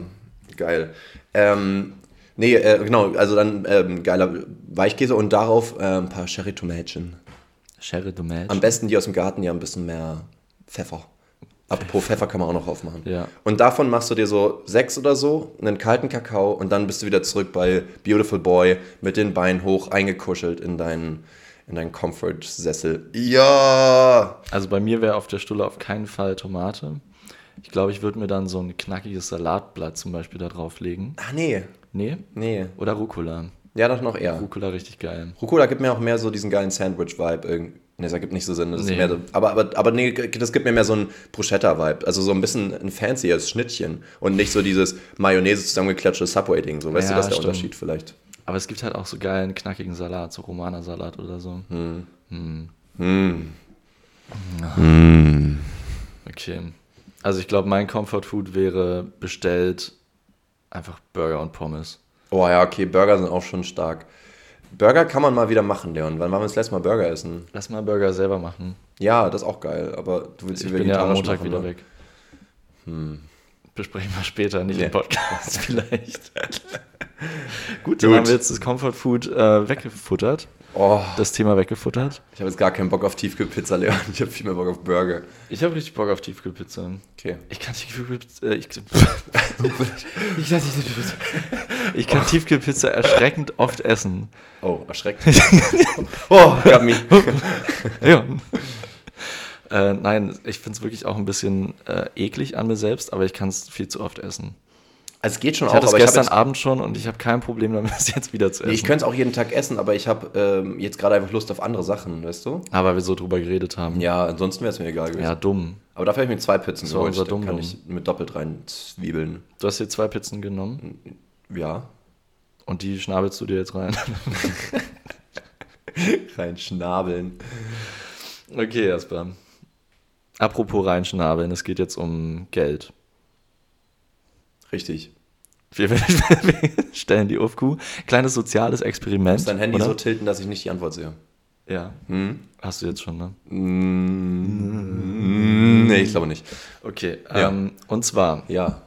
Geil. Ähm, nee, äh, genau, also dann ähm, geiler Weichkäse und darauf äh, ein paar Sherry-Tomätchen. Sherry de Match. Am besten die aus dem Garten, die haben ein bisschen mehr Pfeffer. Apropos Pfeffer kann man auch noch aufmachen. Ja. Und davon machst du dir so sechs oder so, einen kalten Kakao und dann bist du wieder zurück bei Beautiful Boy mit den Beinen hoch eingekuschelt in deinen, in deinen Comfort-Sessel. Ja! Also bei mir wäre auf der Stulle auf keinen Fall Tomate. Ich glaube, ich würde mir dann so ein knackiges Salatblatt zum Beispiel da drauflegen. Ach nee, Nee? nee. Oder Rucola. Ja, doch noch eher. Rucola richtig geil. Rucola gibt mir auch mehr so diesen geilen Sandwich-Vibe. irgend- Nee, das ergibt nicht so Sinn. Das ist Nee. mehr so, aber, aber, aber nee, das gibt mir mehr so einen Bruschetta-Vibe. Also so ein bisschen ein fancier Schnittchen. Und nicht so dieses Mayonnaise zusammengeklatschte Subway-Ding. So, weißt Ja, du, das ist der stimmt. Unterschied vielleicht. Aber es gibt halt auch so geilen, knackigen Salat, so Romana-Salat oder so. Okay. Also ich glaube, mein Comfort Food wäre bestellt einfach Burger und Pommes. Oh ja, okay, Burger sind auch schon stark. Burger kann man mal wieder machen, Leon. Wann waren wir das letzte Mal Burger essen? Lass mal Burger selber machen. Ja, das ist auch geil. Aber du willst Ich die bin ja am Montag machen, wieder ne? weg. Besprechen wir später, nicht Nee. im Podcast vielleicht. Gut, dann Gut. haben wir jetzt das Comfort Food äh, weggefuttert. Oh, Das Thema weggefuttert. ich habe jetzt gar keinen Bock auf Tiefkühlpizza, Leon. Ich habe viel mehr Bock auf Burger. Ich habe richtig Bock auf Tiefkühlpizza. Okay. Ich kann Tiefkühlpizza. Äh, ich, ich, ich kann Tiefkühlpizza erschreckend oft essen. Oh, erschreckt. oh, got me. Ja. Äh, nein, ich finde es wirklich auch ein bisschen äh, eklig an mir selbst, aber ich kann es viel zu oft essen. Also es geht schon Ich auch, hatte es gestern jetzt, Abend schon und ich habe kein Problem damit, es jetzt wieder zu nee, essen. ich könnte es auch jeden Tag essen, aber ich habe ähm, jetzt gerade einfach Lust auf andere Sachen, weißt du? aber weil wir so drüber geredet haben. Ja, ansonsten wäre es mir egal gewesen. Ja, dumm. Aber dafür habe ich mir zwei Pizzen Das geholt. unser Da kann ich mit doppelt rein zwiebeln. Du hast dir zwei Pizzen genommen Ja. und die schnabelst du dir jetzt rein. Rein schnabeln. okay, Jasper. Apropos reinschnabeln, es geht jetzt um Geld. Richtig. Wir, stellen die UFQ. Kleines soziales Experiment. Muss dein Handy oder? so tilten, dass ich nicht die Antwort sehe. Ja, Hm? hast du jetzt schon, ne? Mm, nee, ich glaube nicht. Okay, Ja. ähm, und zwar Ja.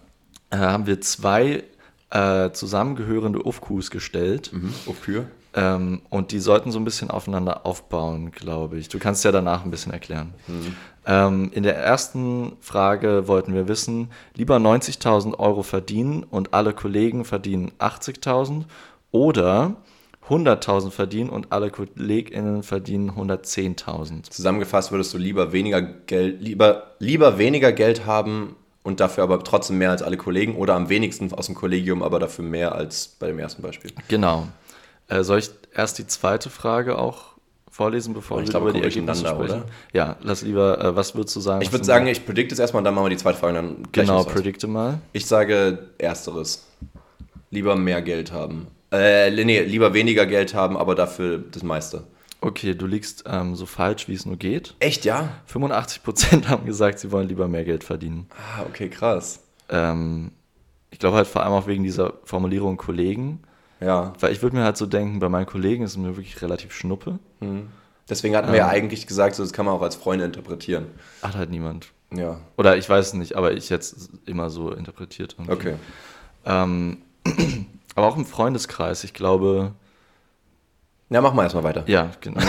äh, haben wir zwei äh, zusammengehörende UFQs gestellt. Mhm. Wofür? Ähm, und die sollten so ein bisschen aufeinander aufbauen, glaube ich. Du kannst ja danach ein bisschen erklären. Mhm. Ähm, in der ersten Frage wollten wir wissen, lieber 90.000 Euro verdienen und alle Kollegen verdienen 80.000 oder 100.000 verdienen und alle KollegInnen verdienen 110.000. Zusammengefasst würdest du lieber weniger Geld, lieber, lieber weniger Geld haben und dafür aber trotzdem mehr als alle Kollegen oder am wenigsten aus dem Kollegium, aber dafür mehr als bei dem ersten Beispiel. Genau. Äh, soll ich erst die zweite Frage auch vorlesen, bevor Ich wir glaube, über die Ergebnisse sprechen? Ja, lass lieber, äh, was würdest du sagen? Ich würde sagen, ich predikte es erstmal und dann machen wir die zweite Frage. Dann Genau, predikte mal. Ich sage ersteres. Lieber mehr Geld haben. Äh, nee, lieber weniger Geld haben, aber dafür das meiste. Okay, du liegst ähm, so falsch, wie es nur geht. Echt, ja? 85% haben gesagt, sie wollen lieber mehr Geld verdienen. Ah, okay, krass. Ähm, ich glaube halt vor allem auch wegen dieser Formulierung Kollegen. Ja. Weil ich würde mir halt so denken, bei meinen Kollegen ist es mir wirklich relativ schnuppe. Deswegen hatten wir ja eigentlich gesagt, so, das kann man auch als Freunde interpretieren. Hat halt niemand. Ja. Oder ich weiß es nicht, aber ich jetzt immer so interpretiert. irgendwie. Okay. Ähm, aber auch im Freundeskreis, ich glaube, Ja, mach mal erstmal weiter. ja, genau.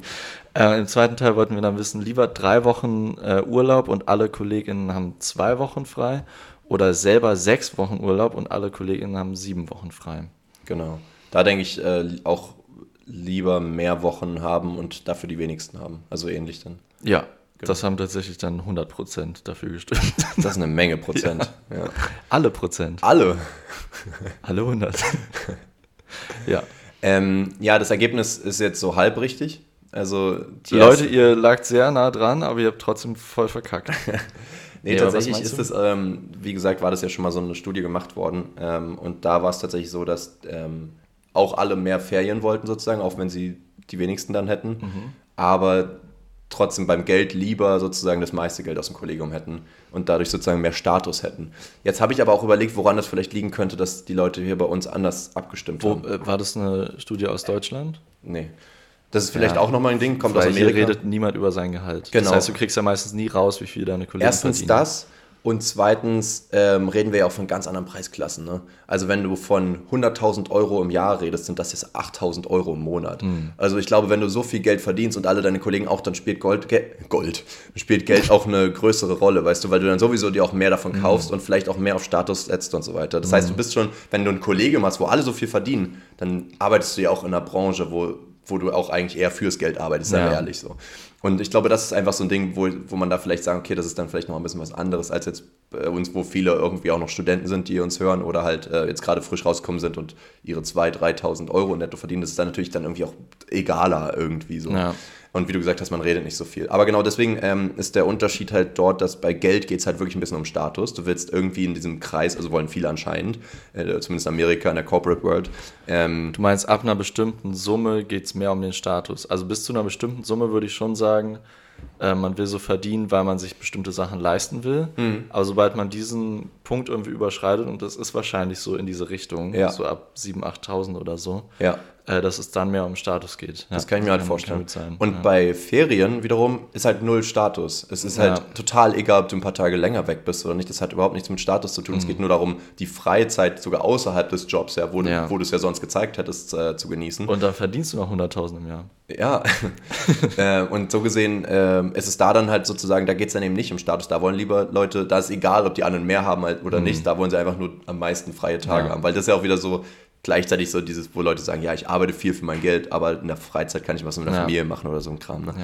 äh, Im zweiten Teil wollten wir dann wissen, lieber drei Wochen äh, Urlaub und alle Kolleginnen haben zwei Wochen frei oder selber sechs Wochen Urlaub und alle Kolleginnen haben sieben Wochen frei. Genau. Da denke ich äh, auch lieber mehr Wochen haben und dafür die wenigsten haben. Also ähnlich dann. Ja, das haben tatsächlich dann 100% dafür gestimmt. Das ist eine Menge Prozent. Ja. Alle Prozent. Alle. Alle 100. ja. Ähm, ja, das Ergebnis ist jetzt so halb richtig. Also die Leute, erste- ihr lagt sehr nah dran, aber ihr habt trotzdem voll verkackt. Nee, Nee, tatsächlich ist es, ähm, wie gesagt, war das ja schon mal so eine Studie gemacht worden. Ähm, und da war es tatsächlich so, dass ähm, auch alle mehr Ferien wollten, sozusagen, auch wenn sie die wenigsten dann hätten. Mhm. Aber trotzdem beim Geld lieber sozusagen das meiste Geld aus dem Kollegium hätten und dadurch sozusagen mehr Status hätten. Jetzt habe ich aber auch überlegt, woran das vielleicht liegen könnte, dass die Leute hier bei uns anders abgestimmt Wo, haben. äh, war das eine Studie aus Deutschland? Nee. Das ist vielleicht Ja. auch nochmal ein Ding, kommt aus Weil hier Amerika. redet niemand über sein Gehalt. Genau. Das heißt, du kriegst ja meistens nie raus, wie viel deine Kollegen Erstens verdienen. das und zweitens ähm, reden wir ja auch von ganz anderen Preisklassen. Ne? Also wenn du von 100.000 Euro im Jahr redest, sind das jetzt 8.000 Euro im Monat. Hm. Also ich glaube, wenn du so viel Geld verdienst und alle deine Kollegen auch, dann spielt Gold, Ge Gold, spielt Geld auch eine größere Rolle, weißt du, weil du dann sowieso dir auch mehr davon Hm. kaufst und vielleicht auch mehr auf Status setzt und so weiter. Das heißt, du bist schon, wenn du ein Kollege machst, wo alle so viel verdienen, dann arbeitest du ja auch in einer Branche, wo, wo du auch eigentlich eher fürs Geld arbeitest, Ja. ehrlich so. Und ich glaube, das ist einfach so ein Ding, wo, wo man da vielleicht sagt, okay, das ist dann vielleicht noch ein bisschen was anderes als jetzt bei uns, wo viele irgendwie auch noch Studenten sind, die uns hören oder halt äh, jetzt gerade frisch rausgekommen sind und ihre 2.000, 3.000 Euro netto verdienen. Das ist dann natürlich dann irgendwie auch egaler irgendwie so. Ja. Und wie du gesagt hast, man redet nicht so viel. Aber genau deswegen ähm, ist der Unterschied halt dort, dass bei Geld geht es halt wirklich ein bisschen um Status. Du willst irgendwie in diesem Kreis, also wollen viele anscheinend, äh, zumindest in Amerika, in der Corporate World, ähm, Du meinst, ab einer bestimmten Summe geht es mehr um den Status. Also bis zu einer bestimmten Summe würde ich schon sagen, äh, man will so verdienen, weil man sich bestimmte Sachen leisten will. Mhm. Aber sobald man diesen Punkt irgendwie überschreitet, und das ist wahrscheinlich so in diese Richtung, Ja. so ab 7.000, 8.000 oder so, ja, äh, dass es dann mehr um Status geht. Das kann ich mir halt vorstellen. sein. Und ja. bei Ferien wiederum ist halt null Status. Es ist halt Ja. total egal, ob du ein paar Tage länger weg bist oder nicht. Das hat überhaupt nichts mit Status zu tun. Es geht nur darum, die freie Zeit sogar außerhalb des Jobs, ja, wo, du- Ja. wo du es ja sonst gezeigt hättest, äh, zu genießen. und dann verdienst du noch 100.000 im Jahr. Ja, äh, und so gesehen äh, ist es da dann halt sozusagen, da geht es dann eben nicht um Status. Da wollen lieber Leute, da ist egal, ob die anderen mehr haben halt oder nicht, da wollen sie einfach nur am meisten freie Tage Mhm. Ja. haben. Weil das ist ja auch wieder so gleichzeitig so dieses, wo Leute sagen, ja, ich arbeite viel für mein Geld, aber in der Freizeit kann ich was mit der Ja. Familie machen oder so ein Kram. Ne?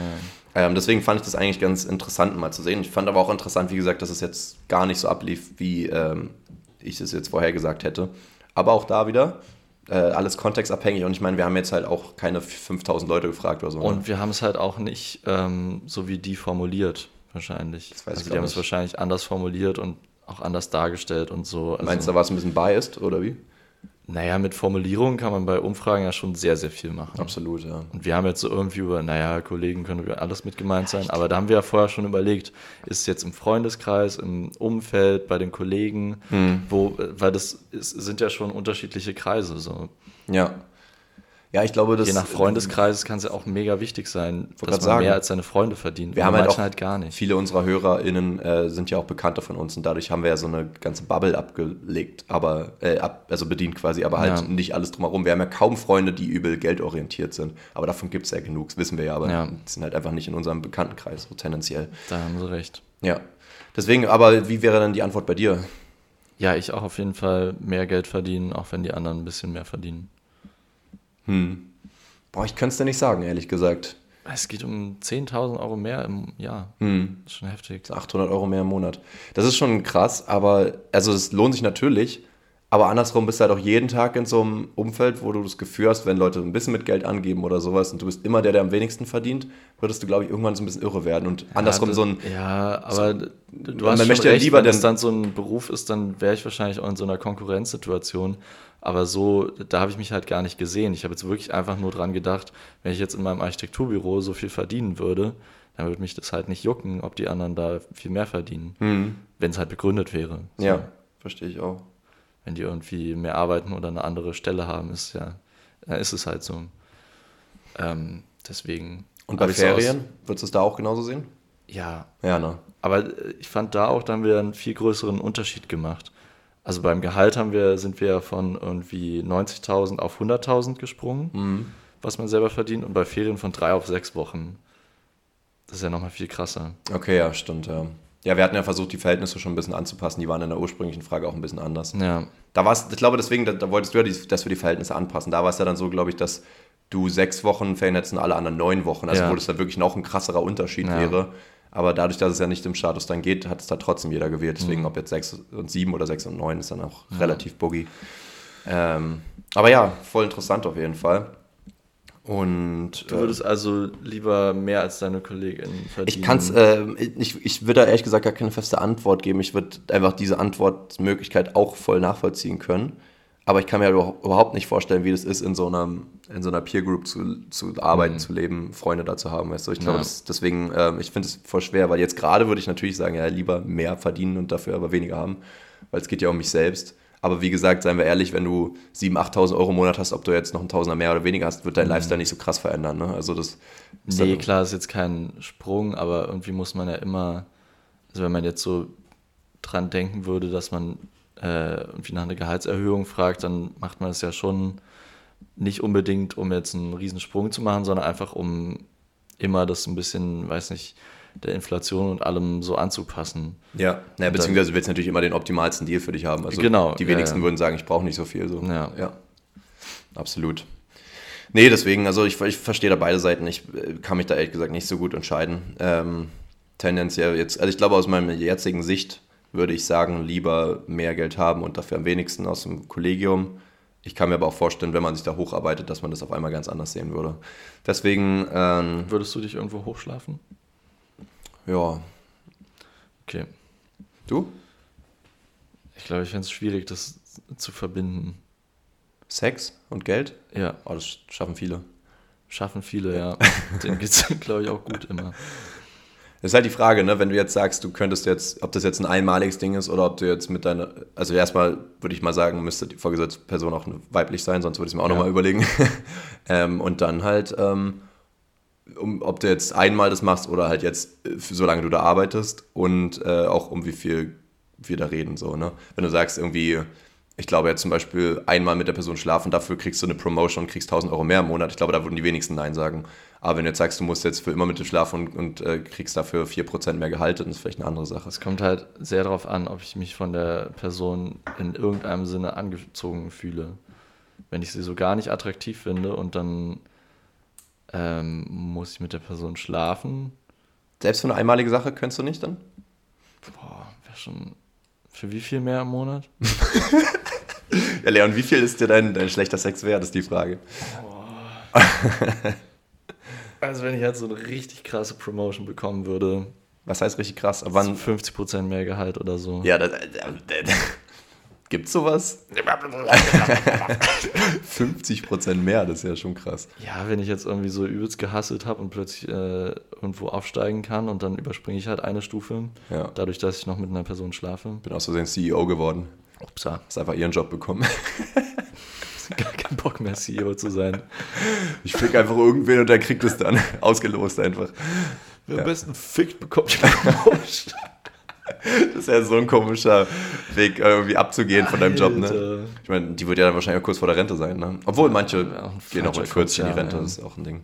Ja. Ähm, deswegen fand ich das eigentlich ganz interessant mal zu sehen. Ich fand aber auch interessant, wie gesagt, dass es jetzt gar nicht so ablief, wie ähm, ich es jetzt vorher gesagt hätte. Aber auch da wieder äh, alles kontextabhängig und ich meine, wir haben jetzt halt auch keine 5000 Leute gefragt oder so. ne? Und wir haben es halt auch nicht ähm, so wie die formuliert, wahrscheinlich. weiß ich also auch die haben es wahrscheinlich anders formuliert und auch anders dargestellt und so. Also, Meinst du, da war es ein bisschen biased oder wie? Naja, mit Formulierungen kann man bei Umfragen ja schon sehr, sehr viel machen. Absolut, ja. Und wir haben jetzt so irgendwie über, naja, Kollegen können über alles mit gemeint sein, aber da haben wir ja vorher schon überlegt, ist es jetzt im Freundeskreis, im Umfeld, bei den Kollegen, Hm. wo, weil das ist, sind ja schon unterschiedliche Kreise. So. Ja. Ja, ich glaube, das. Je nach Freundeskreis kann es ja auch mega wichtig sein, dass man sagen. mehr als seine Freunde verdient. Wir haben halt, auch, halt gar nicht. Viele unserer HörerInnen äh, sind ja auch Bekannte von uns und dadurch haben wir ja so eine ganze Bubble abgelegt, aber äh, ab, also bedient quasi, aber halt Ja. nicht alles drumherum. Wir haben ja kaum Freunde, die übel geldorientiert sind. Aber davon gibt es ja genug, das wissen wir ja, aber Ja. die sind halt einfach nicht in unserem Bekanntenkreis, so tendenziell. Da haben sie recht. Ja. Deswegen, aber wie wäre dann die Antwort bei dir? Ja, ich auch auf jeden Fall mehr Geld verdienen, auch wenn die anderen ein bisschen mehr verdienen. Boah, ich könnte es dir nicht sagen, ehrlich gesagt. Es geht um 10.000 Euro mehr im Jahr. Hm. Das ist schon heftig. 800 Euro mehr im Monat. Das ist schon krass, aber also es lohnt sich natürlich. Aber andersrum bist du halt auch jeden Tag in so einem Umfeld, wo du das Gefühl hast, wenn Leute ein bisschen mit Geld angeben oder sowas und du bist immer der, der am wenigsten verdient, würdest du, glaube ich, irgendwann so ein bisschen irre werden. Und andersrum ja, so ein, Ja, aber du man hast schon möchte ja recht, lieber wenn es den- dann so ein Beruf ist, dann wäre ich wahrscheinlich auch in so einer Konkurrenzsituation. Aber so, da habe ich mich halt gar nicht gesehen. Ich habe jetzt wirklich einfach nur dran gedacht, wenn ich jetzt in meinem Architekturbüro so viel verdienen würde, dann würde mich das halt nicht jucken, ob die anderen da viel mehr verdienen. Wenn es halt begründet wäre. So. Ja, verstehe ich auch. Wenn die irgendwie mehr arbeiten oder eine andere Stelle haben, ist ja, dann ist es halt so. Ähm, deswegen. Und bei ich so Ferien, würdest du es da auch genauso sehen? ja, Ja, ne? aber äh, ich fand da auch, da haben wir einen viel größeren Unterschied gemacht. Also beim Gehalt haben wir, sind wir ja von irgendwie 90.000 auf 100.000 gesprungen, was man selber verdient, und bei Ferien von drei auf sechs Wochen. Das ist ja nochmal viel krasser. Okay, ja, stimmt, ja. Ja, wir hatten ja versucht, die Verhältnisse schon ein bisschen anzupassen. Die waren in der ursprünglichen Frage auch ein bisschen anders. Ja, Da war es, ich glaube, deswegen, da, da wolltest du ja, die, dass wir die Verhältnisse anpassen. Da war es ja dann so, glaube ich, dass du sechs Wochen Ferien hättest und alle anderen neun Wochen. Also Ja. wo das da wirklich noch ein krasserer Unterschied Ja. wäre. Aber dadurch, dass es ja nicht im Status dann geht, hat es da trotzdem jeder gewählt. Mhm. Deswegen, ob jetzt sechs und sieben oder sechs und neun, ist dann auch relativ buggy. Ähm, aber ja, voll interessant auf jeden Fall. Und du würdest also lieber mehr als deine KollegInnen verdienen. ich kann es, äh, ich, ich würde da ehrlich gesagt gar keine feste Antwort geben. Ich würde einfach diese Antwortmöglichkeit auch voll nachvollziehen können. Aber ich kann mir überhaupt überhaupt nicht vorstellen, wie das ist, in so einer, in so einer Peer Group zu, zu arbeiten, zu leben, Freunde da zu haben. Weißt du? Ich glaube, Ja. deswegen, ähm, ich finde es voll schwer, weil jetzt gerade würde ich natürlich sagen, ja, lieber mehr verdienen und dafür aber weniger haben, weil es geht ja um mich selbst. Aber wie gesagt, seien wir ehrlich, wenn du 7.000, 8.000 Euro im Monat hast, ob du jetzt noch einen Tausender mehr oder weniger hast, wird dein Lifestyle nicht so krass verändern. Ne? Also das ist Nee, klar, ist jetzt kein Sprung, aber irgendwie muss man ja immer, also wenn man jetzt so dran denken würde, dass man äh, irgendwie nach einer Gehaltserhöhung fragt, dann macht man es ja schon nicht unbedingt, um jetzt einen Riesensprung zu machen, sondern einfach um immer das ein bisschen, weiß nicht, der Inflation und allem so anzupassen. Ja, naja, beziehungsweise du willst natürlich immer den optimalsten Deal für dich haben. Also Genau, die ja, wenigsten ja. würden sagen, ich brauche nicht so viel. So. Ja. ja. Absolut. Nee, deswegen, also ich, ich verstehe da beide Seiten. Ich äh, kann mich da ehrlich gesagt nicht so gut entscheiden. Ähm, tendenziell jetzt, also ich glaube, aus meiner jetzigen Sicht würde ich sagen, lieber mehr Geld haben und dafür am wenigsten aus dem Kollegium. Ich kann mir aber auch vorstellen, wenn man sich da hocharbeitet, dass man das auf einmal ganz anders sehen würde. Deswegen, ähm, Würdest du dich irgendwo hochschlafen? Ja, Okay. du? Ich glaube, ich fände es schwierig, das zu verbinden. Sex und Geld? Ja, Oh, das schaffen viele. schaffen viele, ja. Geht es, glaube ich, auch gut immer. Das ist halt die Frage, ne? wenn du jetzt sagst, du könntest jetzt, ob das jetzt ein einmaliges Ding ist oder ob du jetzt mit deiner, also erstmal würde ich mal sagen, müsste die vorgesetzte Person auch weiblich sein, sonst würde ich es mir auch Ja. nochmal überlegen. ähm, und dann halt, ähm, um, ob du jetzt einmal das machst oder halt jetzt, äh, solange du da arbeitest und äh, auch um wie viel wir da reden, so, ne? Wenn du sagst, irgendwie, ich glaube jetzt zum Beispiel einmal mit der Person schlafen, dafür kriegst du eine Promotion und kriegst 1000 Euro mehr im Monat. Ich glaube, da würden die wenigsten Nein sagen. Aber wenn du jetzt sagst, du musst jetzt für immer mit dir schlafen und, und äh, kriegst dafür 4% mehr Gehalt, dann ist vielleicht eine andere Sache. Es kommt halt sehr darauf an, ob ich mich von der Person in irgendeinem Sinne angezogen fühle. Wenn ich sie so gar nicht attraktiv finde und dann ähm, muss ich mit der Person schlafen, Selbst für eine einmalige Sache könntest du nicht dann? boah, wäre schon. Für wie viel mehr im Monat? Ja, Leon, wie viel ist dir dein, dein schlechter Sex wert, ist die Frage. Also, wenn ich halt so eine richtig krasse Promotion bekommen würde, Was heißt richtig krass? Ab wann wann? 50% mehr Gehalt oder so. Ja, das, gibt's sowas? 50% mehr, das ist ja schon krass. Ja, wenn ich jetzt irgendwie so übelst gehasselt habe und plötzlich äh, irgendwo aufsteigen kann und dann überspringe ich halt eine Stufe, Ja. dadurch, dass ich noch mit einer Person schlafe. Bin aus Versehen CEO geworden. Upsa. Hast einfach ihren Job bekommen. Gar keinen Bock mehr CEO zu sein. Ich fick einfach irgendwen und der kriegt es dann. Ausgelost einfach. Wer am besten fickt, bekommt die Promotion. Das ist ja so ein komischer Weg, irgendwie abzugehen von deinem Job, ne? Alter. Ich meine, die wird ja dann wahrscheinlich auch kurz vor der Rente sein, ne? Obwohl manche Ja, gehen auch falscher 40 in die Rente, ja. ist auch ein Ding.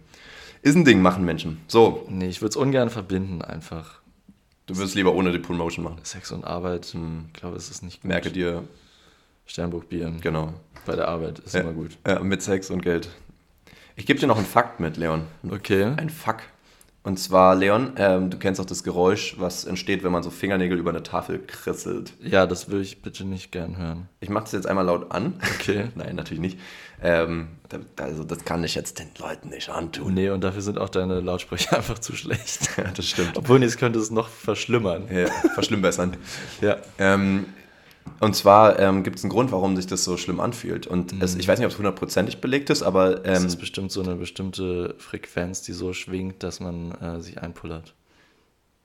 Ist ein Ding, machen Menschen. So, Nee, ich würde es ungern verbinden, einfach. du wirst lieber ohne die Promotion machen. Sex und Arbeit, ich glaube, es ist nicht gut. Merke dir, Sternburg-Bier genau. bei der Arbeit ist Ja. immer gut. Ja, mit Sex und Geld. Ich gebe dir noch einen Fakt mit, Leon. Okay. Ein Fuck. Und zwar, Leon, ähm, du kennst auch das Geräusch, was entsteht, wenn man so Fingernägel über eine Tafel krisselt. Ja, das würde ich bitte nicht gern hören. Ich mache das jetzt einmal laut an. Okay. Nein, natürlich nicht. Ähm, also das kann ich jetzt den Leuten nicht antun. Nee, und dafür sind auch deine Lautsprecher einfach zu schlecht. Ja, das stimmt. Obwohl, es könnte es noch verschlimmern. Ja, verschlimmbessern. Ja. Ähm, und zwar ähm, gibt es einen Grund, warum sich das so schlimm anfühlt. Und es, ich weiß nicht, ob es hundertprozentig belegt ist, aber Es ähm, ist bestimmt so eine bestimmte Frequenz, die so schwingt, dass man äh, sich einpullert.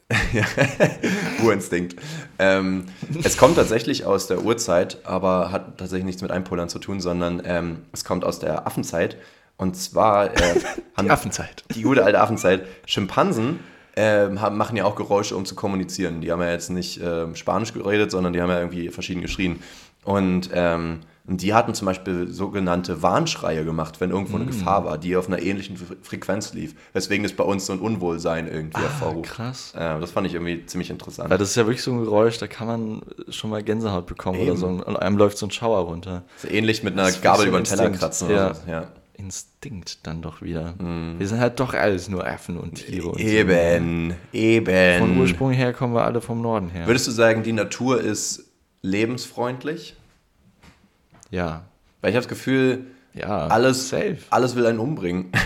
Urinstinkt. Ähm, es kommt tatsächlich aus der Urzeit, aber hat tatsächlich nichts mit Einpullern zu tun, sondern ähm, es kommt aus der Affenzeit. Und zwar äh, haben Affenzeit. die gute alte Affenzeit. Schimpansen ähm, haben, machen ja auch Geräusche, um zu kommunizieren. Die haben ja jetzt nicht ähm, Spanisch geredet, sondern die haben ja irgendwie verschieden geschrien. Und ähm, die hatten zum Beispiel sogenannte Warnschreie gemacht, wenn irgendwo eine Gefahr war, die auf einer ähnlichen Fre- Frequenz lief. Weswegen das bei uns so ein Unwohlsein irgendwie hervorruft. krass. Äh, das fand ich irgendwie ziemlich interessant. Weil das ist ja wirklich so ein Geräusch, da kann man schon mal Gänsehaut bekommen oder Eben. so. Und einem läuft so ein Schauer runter. So ähnlich mit einer Das ist Gabel so über den Teller kratzen Ja. oder so. Ja. Instinkt dann doch wieder. Mhm. Wir sind halt doch alles nur Affen und Tiere. Und Eben, So. eben. Von Ursprung her kommen wir alle vom Norden her. Würdest du sagen, die Natur ist lebensfreundlich? ja. Weil ich habe das Gefühl, Ja. alles, Safe. alles will einen umbringen.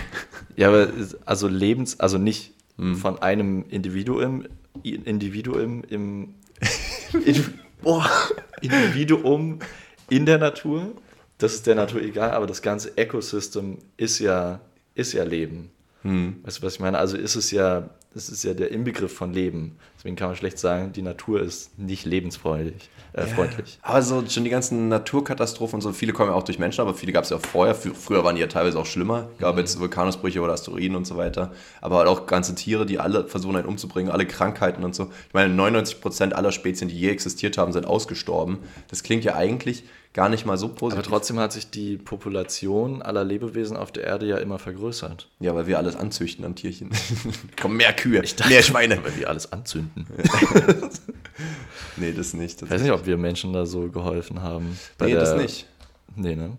Ja, aber also Lebens, also nicht Hm. von einem Individuum, Individuum im in, Individuum in der Natur. Das ist der Natur egal, aber das ganze Ecosystem ist ja, ist ja Leben. Hm. Weißt du, was ich meine? Also ist es ja, es ist ja der Inbegriff von Leben. Deswegen kann man schlecht sagen, die Natur ist nicht lebensfreundlich. Äh, freundlich. Aber so schon die ganzen Naturkatastrophen und so, viele kommen ja auch durch Menschen, aber viele gab es ja auch vorher. Früher waren die ja teilweise auch schlimmer. Gab Mhm. jetzt Vulkanausbrüche oder Asteroiden und so weiter. Aber halt auch ganze Tiere, die alle versuchen, einen umzubringen, alle Krankheiten und so. Ich meine, 99% aller Spezien, die je existiert haben, sind ausgestorben. Das klingt ja eigentlich gar nicht mal so Aber positiv. trotzdem hat sich die Population aller Lebewesen auf der Erde ja immer vergrößert. Ja, weil wir alles anzüchten an Tierchen. Kommen mehr Kühe, mehr Schweine. Weil wir alles anzünden. Nee, das nicht. Das Ich weiß nicht, ob wir Menschen da so geholfen haben. Bei nee, das der- nicht. Nee, ne?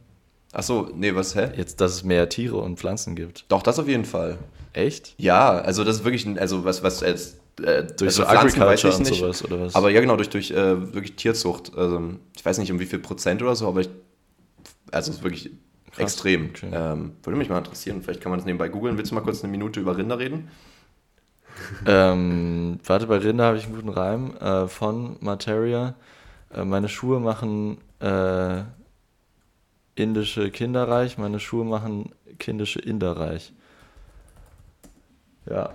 Achso, nee, was, hä? Jetzt, dass es mehr Tiere und Pflanzen gibt. Doch, das auf jeden Fall. Echt? Ja, also das ist wirklich, ein, also was, was als äh, Durch also so Pflanzen weiß Agriculture und nicht. sowas, oder was? Aber ja, genau, durch, durch äh, wirklich Tierzucht. Also, ich weiß nicht um wie viel Prozent oder so, aber ich, also es ist wirklich extrem. okay. Ähm, würde mich mal interessieren, vielleicht kann man das nebenbei googeln. Willst du mal kurz eine Minute über Rinder reden? Ähm, warte, bei Rinder habe ich einen guten Reim äh, von Materia. Äh, meine Schuhe machen äh, indische Kinder reich, meine Schuhe machen kindische Inder reich. Ja,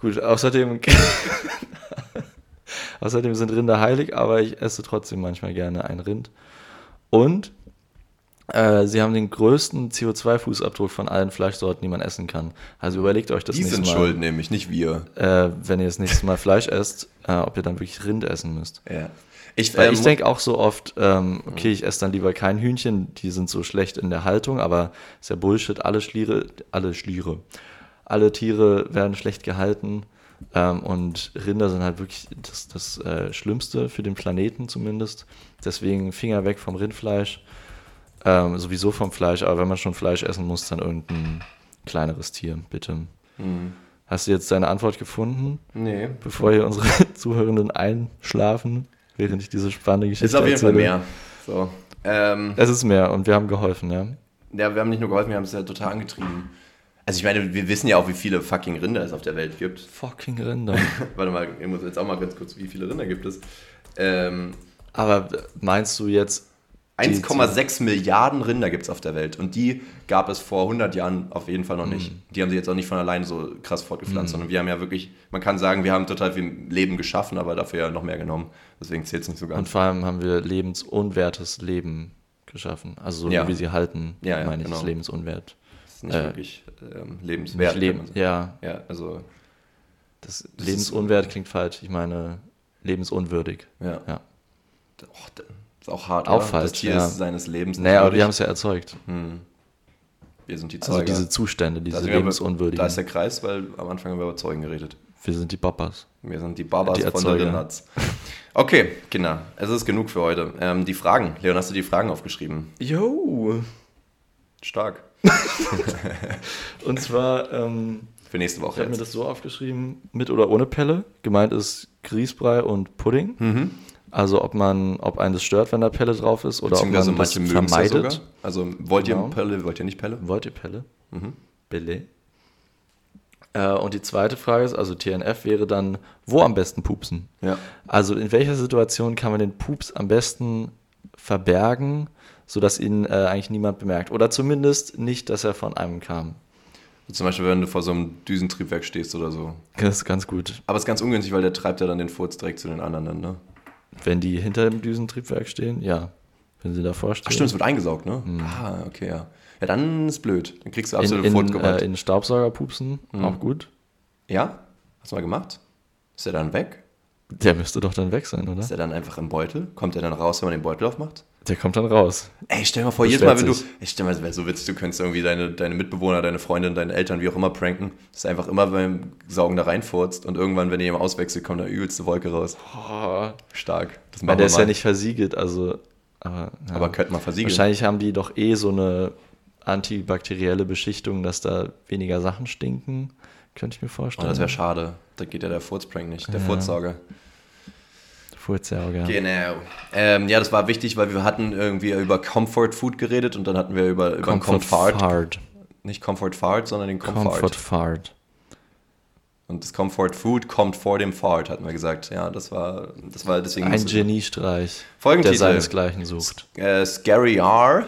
gut, außerdem, außerdem sind Rinder heilig, aber ich esse trotzdem manchmal gerne ein Rind. Und äh, sie haben den größten CO2-Fußabdruck von allen Fleischsorten, die man essen kann. Also überlegt euch das Die nächste sind Mal schuld, nämlich, nicht wir. äh, wenn ihr das nächste Mal Fleisch esst, äh, ob ihr dann wirklich Rind essen müsst. Ja. Ich, Weil ähm, ich denke auch so oft, ähm, okay, ich esse dann lieber kein Hühnchen, die sind so schlecht in der Haltung, aber ist ja Bullshit, alle Schliere, alle Schliere, alle Tiere werden schlecht gehalten ähm, und Rinder sind halt wirklich das, das äh, Schlimmste für den Planeten zumindest. Deswegen Finger weg vom Rindfleisch, ähm, sowieso vom Fleisch, aber wenn man schon Fleisch essen muss, dann irgendein kleineres Tier, bitte. Hm. Hast du jetzt deine Antwort gefunden? nee. bevor hier unsere Zuhörenden einschlafen, während ich diese spannende Geschichte Ist auf jeden Fall erzähle. mehr. So. Ähm, Es ist mehr und wir haben geholfen, ja. Ja, wir haben nicht nur geholfen, wir haben es ja total angetrieben. Also ich meine, wir wissen ja auch, wie viele fucking Rinder es auf der Welt gibt. Fucking Rinder. Warte mal, ich muss jetzt auch mal ganz kurz, wie viele Rinder gibt es? Ähm, Aber meinst du jetzt, die- 1,6 Milliarden Rinder gibt es auf der Welt und die gab es vor 100 Jahren auf jeden Fall noch nicht. Mhm. Die haben sich jetzt auch nicht von alleine so krass fortgepflanzt, sondern wir haben ja wirklich, man kann sagen, wir haben total viel Leben geschaffen, aber dafür ja noch mehr genommen. Deswegen zählt es nicht so und ganz. vor allem haben wir lebensunwertes Leben geschaffen. Also so Ja. wie sie halten, Ja, ja, meine ich, genau. ist lebensunwert. Das ist nicht Äh, wirklich ähm, lebenswert. Sagen. ja, Ja, also, das, Das lebensunwert klingt falsch. Ich meine lebensunwürdig. ja. Ja. Och, das ist auch hart, Auch oder? falsch, Das Tier ja. ist seines Lebens Naja, aber die haben es ja erzeugt. Hm. Wir sind die Also Zeuger. diese Zustände, da, diese wir, lebensunwürdigen. da ist der Kreis, weil am Anfang haben wir über Zeugen geredet. Wir sind die Papas. Wir sind die Babas Die von Erzeuger. Little Nuts. Okay, Kinder, es ist genug für heute. Ähm, die Fragen. Leon, hast du die Fragen aufgeschrieben? Jo! Stark. Und zwar, ähm, Für nächste ich Woche habe mir das so aufgeschrieben, mit oder ohne Pelle. Gemeint ist Grießbrei und Pudding. Mhm. Also ob man, ob einen das stört, wenn da Pelle drauf ist oder ob man das es ja vermeidet. sogar. Also wollt Genau. ihr Pelle, wollt ihr nicht Pelle? Wollt ihr Pelle? Mhm. Pelle. Äh, und die zweite Frage ist, also TNF wäre dann, wo am besten pupsen? Ja. Also in welcher Situation kann man den Pups am besten verbergen, sodass ihn äh, eigentlich niemand bemerkt? Oder zumindest nicht, dass er von einem kam. Zum Beispiel, wenn du vor so einem Düsentriebwerk stehst oder so. Das ist ganz gut. Aber es ist ganz ungünstig, weil der treibt ja dann den Furz direkt zu den anderen dann, ne? Wenn die hinter dem Düsentriebwerk stehen, ja. Wenn sie davor stehen. Ach stimmt, es wird eingesaugt, ne? Ah, okay, ja. Ja, dann ist blöd. Dann kriegst du in, absolute in, Furtgewalt. äh, in Staubsauger pupsen, Mhm. auch gut. ja? Hast du mal gemacht? Ist er dann weg? Der müsste doch dann weg sein, oder? Ist er dann einfach im Beutel? Kommt er dann raus, wenn man den Beutel aufmacht? Der kommt dann raus. Ey, stell dir mal vor, jedes Mal, wenn du. Ich stell mal, es wäre so witzig, du könntest irgendwie deine, deine Mitbewohner, deine Freundin, deine Eltern, wie auch immer pranken. Das ist einfach immer beim Saugen da reinfurzt und irgendwann, wenn ihr jemand auswechselt, kommt da übelste Wolke raus. Oh, Stark. Das weil machen der wir ist mal. ja nicht versiegelt, also. Aber, ja. Aber könnte man versiegeln. Wahrscheinlich haben die doch eh so eine antibakterielle Beschichtung, dass da weniger Sachen stinken. Könnte ich mir Oh, vorstellen. das wäre schade. Da geht ja der Furzprank nicht, der Ja. Furzsauger. Furzsauger. Genau. Ähm, ja, das war wichtig, weil wir hatten irgendwie über Comfort Food geredet und dann hatten wir über, über Comfort Comfort. Fart. Nicht Comfort Fart, sondern den Comfort. Comfort Fart. Und das Comfort Food kommt vor dem Fart, hatten wir gesagt. Ja, das war, das war deswegen. Ein Geniestreich, der Folgentitel. seinesgleichen sucht. Äh, Scary R,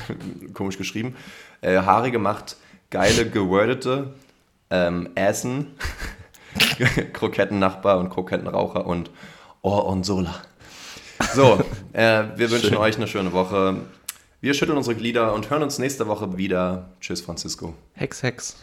komisch geschrieben. Äh, haarige macht geile, gewordete ähm, Essen, Krokettennachbar und Krokettenraucher und Or und Sola. So, äh, wir wünschen Schön. euch eine schöne Woche. Wir schütteln unsere Glieder und hören uns nächste Woche wieder. Tschüss, Francisco. Hex, Hex.